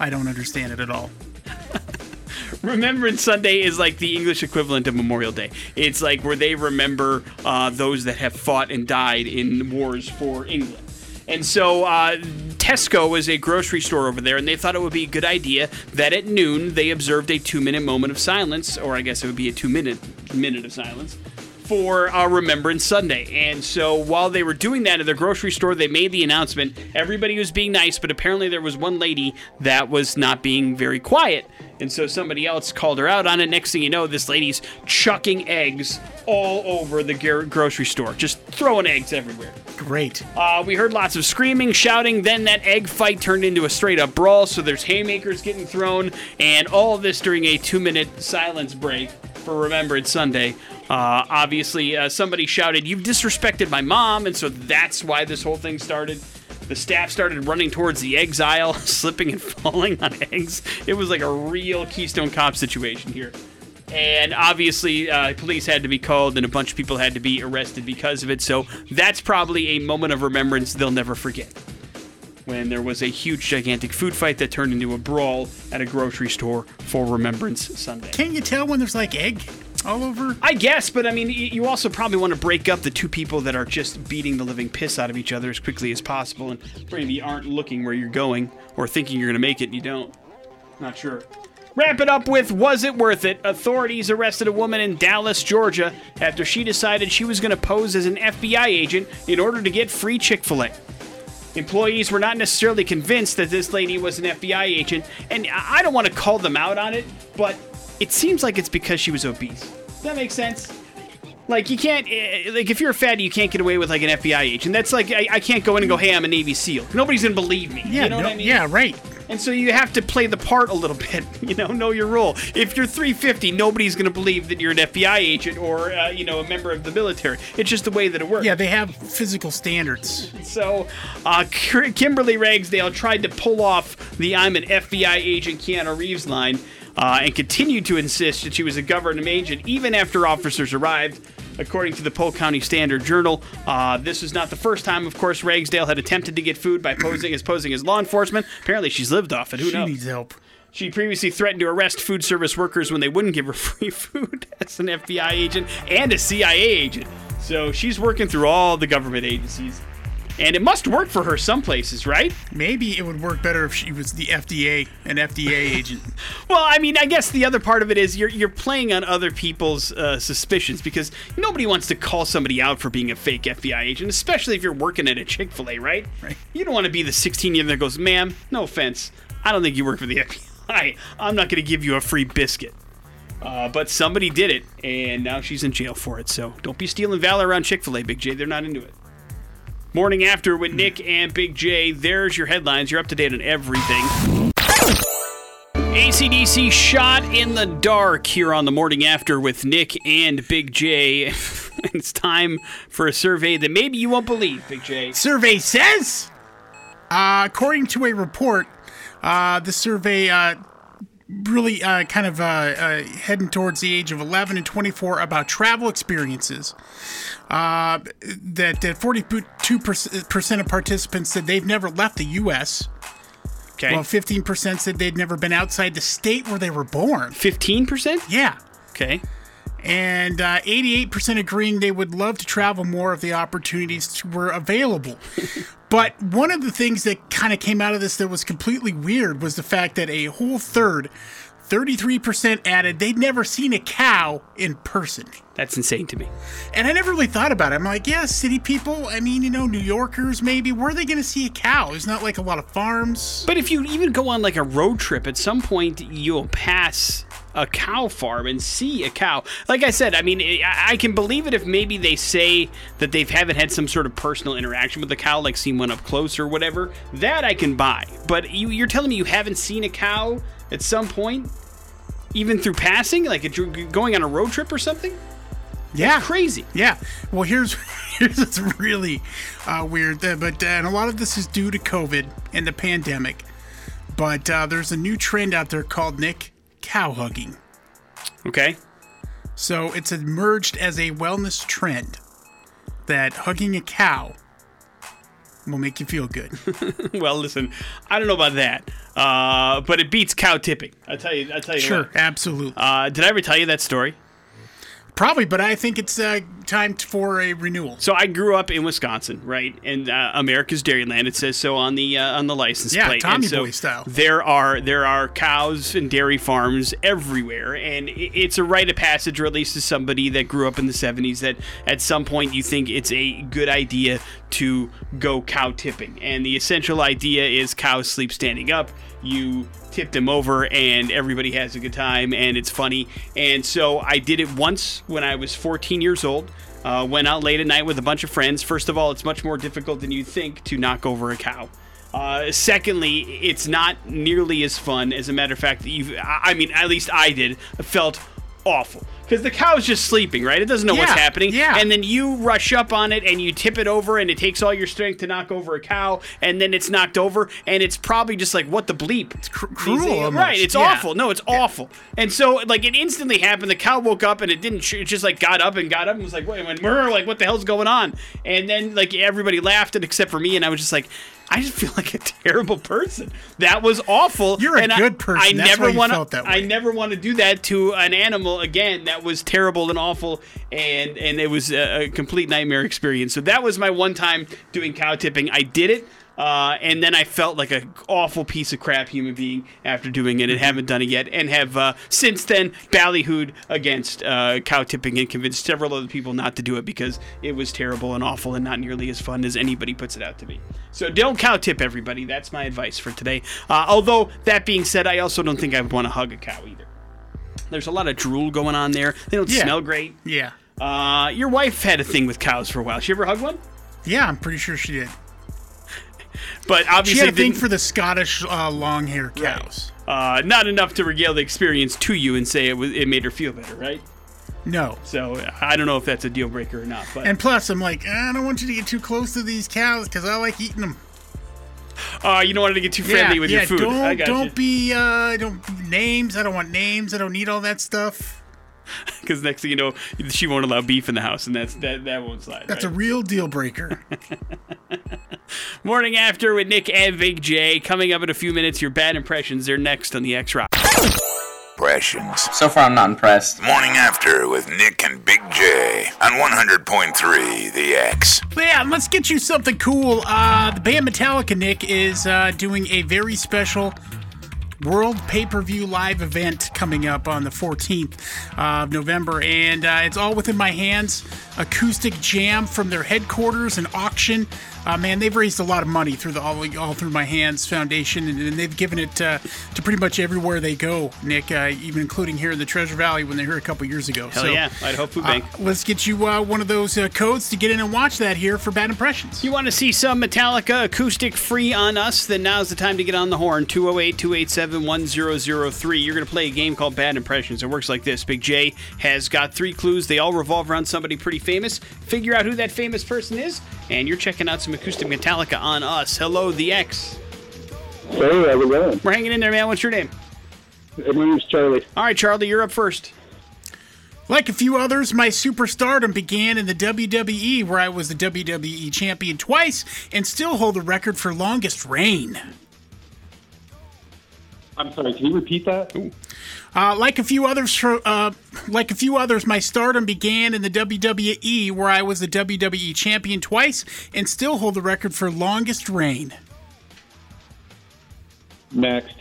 I don't understand it at all. Remembrance Sunday is like the English equivalent of Memorial Day. It's like where they remember uh, those that have fought and died in wars for England. And so uh, Tesco is a grocery store over there, and they thought it would be a good idea that at noon they observed a two-minute moment of silence, or I guess it would be a two-minute minute of silence for uh, Remembrance Sunday. And so while they were doing that at the grocery store, they made the announcement. Everybody was being nice, but apparently there was one lady that was not being very quiet. And so somebody else called her out on it. Next thing you know, this lady's chucking eggs all over the gar- grocery store, just throwing eggs everywhere. Great. Uh, we heard lots of screaming, shouting. Then that egg fight turned into a straight up brawl. So there's haymakers getting thrown, and all of this during a two minute silence break for Remembrance Sunday. Uh, obviously, uh, somebody shouted, You've disrespected my mom. And so that's why this whole thing started. The staff started running towards the aisle, slipping and falling on eggs. It was like a real Keystone Cop situation here. And obviously, uh, police had to be called, and a bunch of people had to be arrested because of it. So that's probably a moment of remembrance they'll never forget. When there was a huge, gigantic food fight that turned into a brawl at a grocery store for Remembrance Sunday. Can't you tell when there's like egg all over? I guess, but I mean, you also probably want to break up the two people that are just beating the living piss out of each other as quickly as possible, and maybe aren't looking where you're going or thinking you're going to make it and you don't. Not sure. Wrap it up with Was It Worth It? Authorities arrested a woman in Dallas, Georgia, after she decided she was going to pose as an FBI agent in order to get free Chick fil A. Employees were not necessarily convinced that this lady was an FBI agent, and I I don't want to call them out on it, but it seems like it's because she was obese. Does that make sense? Like you can't, eh, like if you're a fatty, you can't get away with like an FBI agent. That's like I, I can't go in and go, "Hey, I'm a Navy SEAL." Nobody's gonna believe me. Yeah, you know no- what I mean? yeah, right. And so you have to play the part a little bit, you know, know your role. If you're 350, nobody's going to believe that you're an FBI agent or, uh, you know, a member of the military. It's just the way that it works. Yeah, they have physical standards. So, uh, Kimberly Ragsdale tried to pull off the I'm an FBI agent Keanu Reeves line uh, and continued to insist that she was a government agent even after officers arrived. According to the Polk County Standard Journal, uh, this is not the first time, of course, Ragsdale had attempted to get food by posing as posing as law enforcement. Apparently, she's lived off it. Who She knows? She needs help. She previously threatened to arrest food service workers when they wouldn't give her free food as an FBI agent and a CIA agent. So she's working through all the government agencies. And it must work for her some places, right? Maybe it would work better if she was the FDA, an FDA agent. Well, I mean, I guess the other part of it is you're you're playing on other people's uh, suspicions because nobody wants to call somebody out for being a fake FBI agent, especially if you're working at a Chick Fil A, right? Right. You don't want to be the 16 year old that goes, "Ma'am, no offense, I don't think you work for the FBI. I'm not going to give you a free biscuit." Uh, but somebody did it, and now she's in jail for it. So don't be stealing valor around Chick Fil A, Big J. They're not into it. Morning after with Nick and Big J. There's your headlines. You're up to date on everything. AC/DC shot in the dark here on the morning after with Nick and Big J. it's time for a survey that maybe you won't believe, Big J. survey says, uh, according to a report, uh, the survey uh, really uh, kind of uh, uh, heading towards the age of 11 and 24 about travel experiences. Uh, that that 42% of participants said they've never left the U.S. Okay. Well, 15% said they'd never been outside the state where they were born. 15%? Yeah. Okay. And uh, 88% agreeing they would love to travel more if the opportunities were available. but one of the things that kind of came out of this that was completely weird was the fact that a whole third, 33% added they'd never seen a cow in person. That's insane to me. And I never really thought about it. I'm like, yeah, city people, I mean, you know, New Yorkers maybe, where are they going to see a cow? There's not like a lot of farms. But if you even go on like a road trip, at some point you'll pass a cow farm and see a cow. Like I said, I mean, I I can believe it if maybe they say that they haven't had some sort of personal interaction with the cow, like seen one up close or whatever. That I can buy. But you, you're telling me you haven't seen a cow at some point, even through passing, like if you're going on a road trip or something? Yeah. Crazy. Yeah. Well, here's here's what's really uh, weird, but uh, and a lot of this is due to COVID and the pandemic. But uh, there's a new trend out there called Nick cow hugging. Okay. So it's emerged as a wellness trend that hugging a cow will make you feel good. well, listen, I don't know about that, uh, but it beats cow tipping. I tell you. I tell you. sure, what. absolutely. Uh, did I ever tell you that story? Probably, but I think it's uh, time for a renewal. So I grew up in Wisconsin, right? And uh, America's Dairyland. It says so on the uh, on the license Yeah, plate. Tommy and so Boy style. There are there are cows and dairy farms everywhere, and it's a rite of passage, or at least to somebody that grew up in the '70s, that at some point you think it's a good idea to go cow tipping. And the essential idea is cows sleep standing up. You tip him over and everybody has a good time and it's funny. And so I did it once when I was 14 years old. Uh, went out late at night with a bunch of friends. First of all, it's much more difficult than you think to knock over a cow. Uh, secondly, it's not nearly as fun. As a matter of fact, you I mean, at least I did, felt awful because the cow's just sleeping, right? It doesn't know what's happening. yeah. And then you rush up on it and you tip it over, and it takes all your strength to knock over a cow, and then it's knocked over, and it's probably just like, what the bleep? It's cr- cruel right? It's yeah. awful. No, it's awful. And so, like, it instantly happened. The cow woke up, and it didn't. Sh- it just like got up and got up and was like, wait, went like, what the hell's going on? And then like everybody laughed, except for me, and I was just like. I just feel like a terrible person. That was awful. You're a and I- good person. I That's never why you wanna, felt that I never want to do that to an animal again. That was terrible and awful, and and it was a, a complete nightmare experience. So that was my one time doing cow tipping. I did it. Uh, and then I felt like an awful piece of crap human being after doing it and haven't done it yet, and have uh, since then ballyhooed against uh, cow tipping and convinced several other people not to do it because it was terrible and awful and not nearly as fun as anybody puts it out to be. So don't cow tip everybody. That's my advice for today. Uh, although that being said, I also don't think I would want to hug a cow either. There's a lot of drool going on there. They don't Yeah. smell great. Yeah. Uh, your wife had a thing with cows for a while. She ever hug one? Yeah, I'm pretty sure she did. But obviously, She had a thing for the Scottish uh, long hair cows. uh, not enough to regale the experience to you and say it was it made her feel better, right? No. So I don't know if that's a deal breaker or not. But And plus, I'm like, I don't want you to get too close to these cows because I like eating them. uh, you don't want to get too friendly yeah, with yeah, your food. Don't I got don't be uh don't names. I don't want names. I don't need all that stuff. Because next thing you know, she won't allow beef in the house, and that's that that won't slide. That's a real deal breaker. morning after with Nick and Big J coming up in a few minutes. Your bad impressions. They're next on the X Rock. Impressions. So far, I'm not impressed. Morning After with Nick and Big J on 100.3 The X. But yeah, let's get you something cool. Uh, the band Metallica, Nick, is uh, doing a very special World Pay Per View live event coming up on the 14th of November, and uh, it's all within my hands. Acoustic jam from their headquarters and auction. Uh, man, they've raised a lot of money through the all, all through my hands foundation, and, and they've given it uh, to pretty much everywhere they go. Nick, uh, even including here in the Treasure Valley when they were here a couple years ago. Hell so, yeah, Idaho Food uh, Bank. let's get you uh, one of those uh, codes to get in and watch that here for Bad Impressions. You want to see some Metallica acoustic free on us? Then now's the time to get on the horn. 208 287 1003. You're going to play a game called Bad Impressions. It works like this Big J has got three clues. They all revolve around somebody pretty famous. Figure out who that famous person is, and you're checking out some acoustic Metallica on us. Hello, the X. Hey, how's it going? We're hanging in there, man. What's your name? My name's Charlie. All right, Charlie, you're up first. Like a few others, my superstardom began in the WWE, where I was the WWE champion twice and still hold the record for longest reign. I'm sorry, can you repeat that? Uh, like a few others, uh, like a few others, my stardom began in the WWE, where I was the WWE champion twice and still hold the record for longest reign. Next.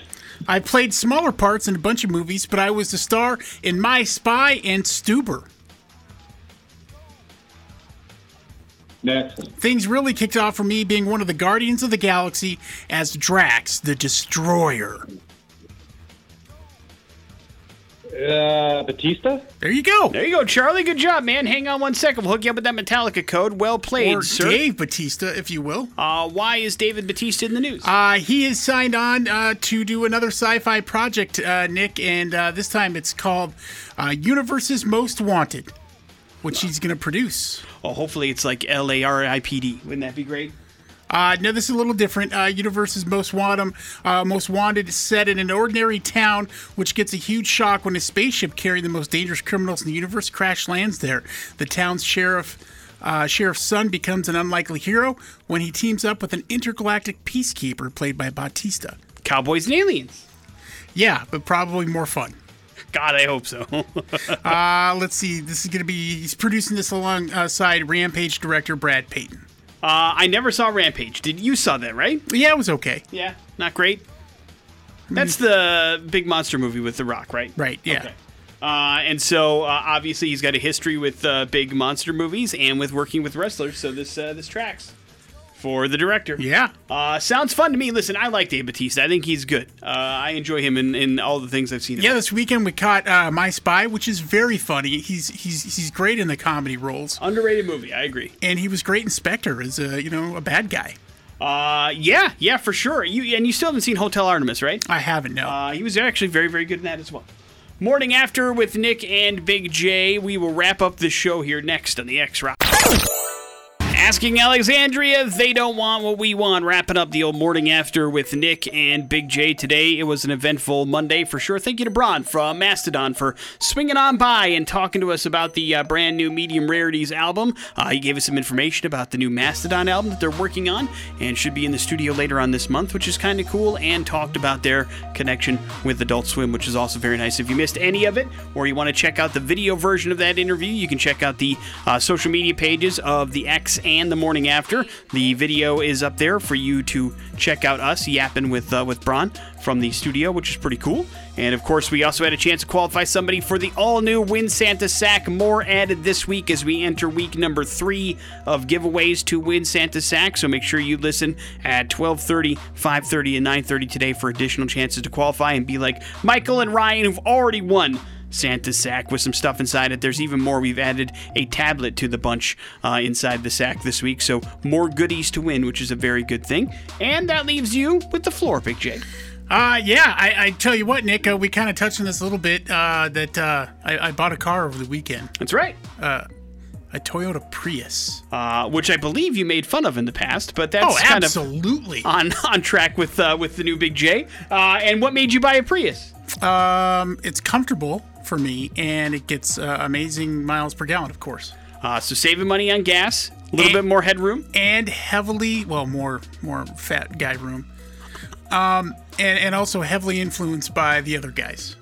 I played smaller parts in a bunch of movies, but I was the star in My Spy and Stuber. Next. Things really kicked off for me being one of the Guardians of the Galaxy as Drax the Destroyer. Uh, Batista? There you go. There you go, Charlie. Good job, man. Hang on one second. We'll hook you up with that Metallica code. Well played, Or sir. Dave Batista, if you will. Uh, why is David Batista in the news? Uh, he is signed on uh, to do another sci-fi project, uh, Nick, and uh, this time it's called uh, Universe's Most Wanted, which he's going to produce. oh, hopefully it's like L A R I P D. Wouldn't that be great? Uh, no, this is a little different. Uh, Universe's Most Wanted, uh, Most Wanted is set in an ordinary town, which gets a huge shock when a spaceship carrying the most dangerous criminals in the universe crash lands there. The town's sheriff, uh, sheriff's son, becomes an unlikely hero when he teams up with an intergalactic peacekeeper played by Batista. Cowboys and aliens. Yeah, but probably more fun. God, I hope so. Uh, let's see. This is going to be. He's producing this alongside Rampage director Brad Peyton. Uh, I never saw Rampage. Did you saw that, right? Yeah, it was okay. Yeah, not great. That's the big monster movie with The Rock, right? Right. Yeah. Okay. Uh, and so uh, obviously he's got a history with uh, big monster movies and with working with wrestlers. So this uh, this tracks for the director. Yeah. Uh, sounds fun to me. Listen, I like Dave Batista. I think he's good. Uh, I enjoy him in, in all the things I've seen. Yeah, this weekend we caught uh, My Spy, which is very funny. He's he's he's great in the comedy roles, underrated movie. I agree. and he was great in Spectre as a you know a bad guy. Uh, yeah, yeah, for sure. You and you still haven't seen Hotel Artemis, right? I haven't no. Uh, he was actually very, very good in that as well. Morning after with Nick and Big J. We will wrap up the show here next on the X Rock. Asking Alexandria, they don't want what we want. Wrapping up the old morning after with Nick and Big J today. It was an eventful Monday for sure. Thank you to Brann from Mastodon for swinging on by and talking to us about the uh, brand new Medium Rarities album. Uh, he gave us some information about the new Mastodon album that they're working on and should be in the studio later on this month, which is kind of cool, and talked about their connection with Adult Swim, which is also very nice. If you missed any of it or you want to check out the video version of that interview, you can check out the uh, social media pages of the X and the morning after. The video is up there for you to check out us yapping with uh, with Brann from the studio, which is pretty cool. And of course, we also had a chance to qualify somebody for the all new Win Santa Sack. More added this week as we enter week number three of giveaways to Win Santa Sack. So make sure you listen at 12:30, 5:30, and 9:30 today for additional chances to qualify and be like Michael and Ryan who've already won Santa sack with some stuff inside it. There's even more. We've added a tablet to the bunch uh, inside the sack this week, so more goodies to win, which is a very good thing. And that leaves you with the floor, Big J. Uh, yeah, I, I tell you what, Nick, uh, we kind of touched on this a little bit. Uh, that uh, I, I bought a car over the weekend, That's right. a Toyota Prius. Uh, which I believe you made fun of in the past, but that's oh, kind absolutely. of on on track with uh, with the new Big J. Uh, and what made you buy a Prius? Um, it's comfortable for me, and it gets uh, amazing miles per gallon, of course, Uh, so saving money on gas, a little And- bit more headroom. and heavily, well, more more fat guy room. Um, and and also heavily influenced by the other guys,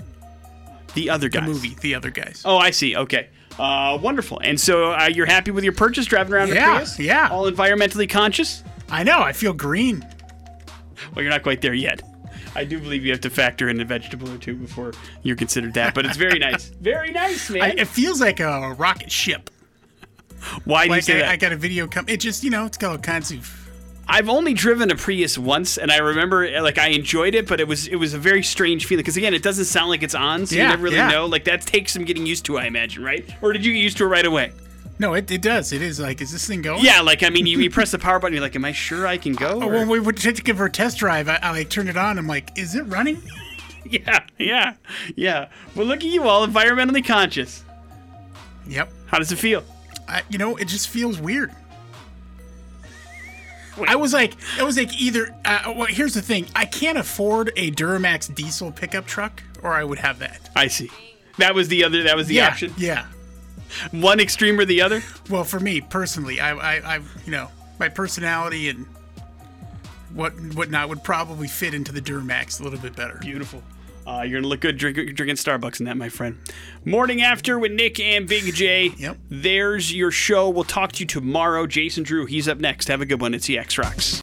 The other guys. the movie, the other guys. Oh, I see. Okay. Uh, wonderful. And so uh, you're happy with your purchase, driving around a Yeah, Prius? yeah. All environmentally conscious? I know. I feel green. Well, you're not quite there yet. I do believe you have to factor in a vegetable or two before you're considered that, but it's very nice. Very nice, man. I, it feels like a rocket ship. Why do you say I, that? I got a video come. It just you know it's got all kinds of. I've only driven a Prius once, and I remember like I enjoyed it, but it was it was a very strange feeling because again, it doesn't sound like it's on, so you never really yeah. know. Like that takes some getting used to, I imagine, right? Or did you get used to it right away? No, it, it does. It is like, is this thing going? Yeah, like I mean, you, you press the power button, you're like, am I sure I can go? Oh, when we would take to give her a test drive, I, I like turned it on. I'm like, is it running? yeah, yeah, yeah. Well, look at you, all environmentally conscious. Yep. How does it feel? I, you know, it just feels weird. I was like, I was like either. Uh, well, here's the thing: I can't afford a Duramax diesel pickup truck, or I would have that. I see. That was the other. That was the yeah, option. yeah. One extreme or the other. Well, for me personally, I, I, I, you know, my personality and what whatnot would probably fit into the Duramax a little bit better. Beautiful. Uh, you're gonna look good drink, drinking Starbucks in that, my friend. Morning after with Nick and Big J. Yep. There's your show. We'll talk to you tomorrow. Jason Drew, he's up next. Have a good one. It's the X Rocks.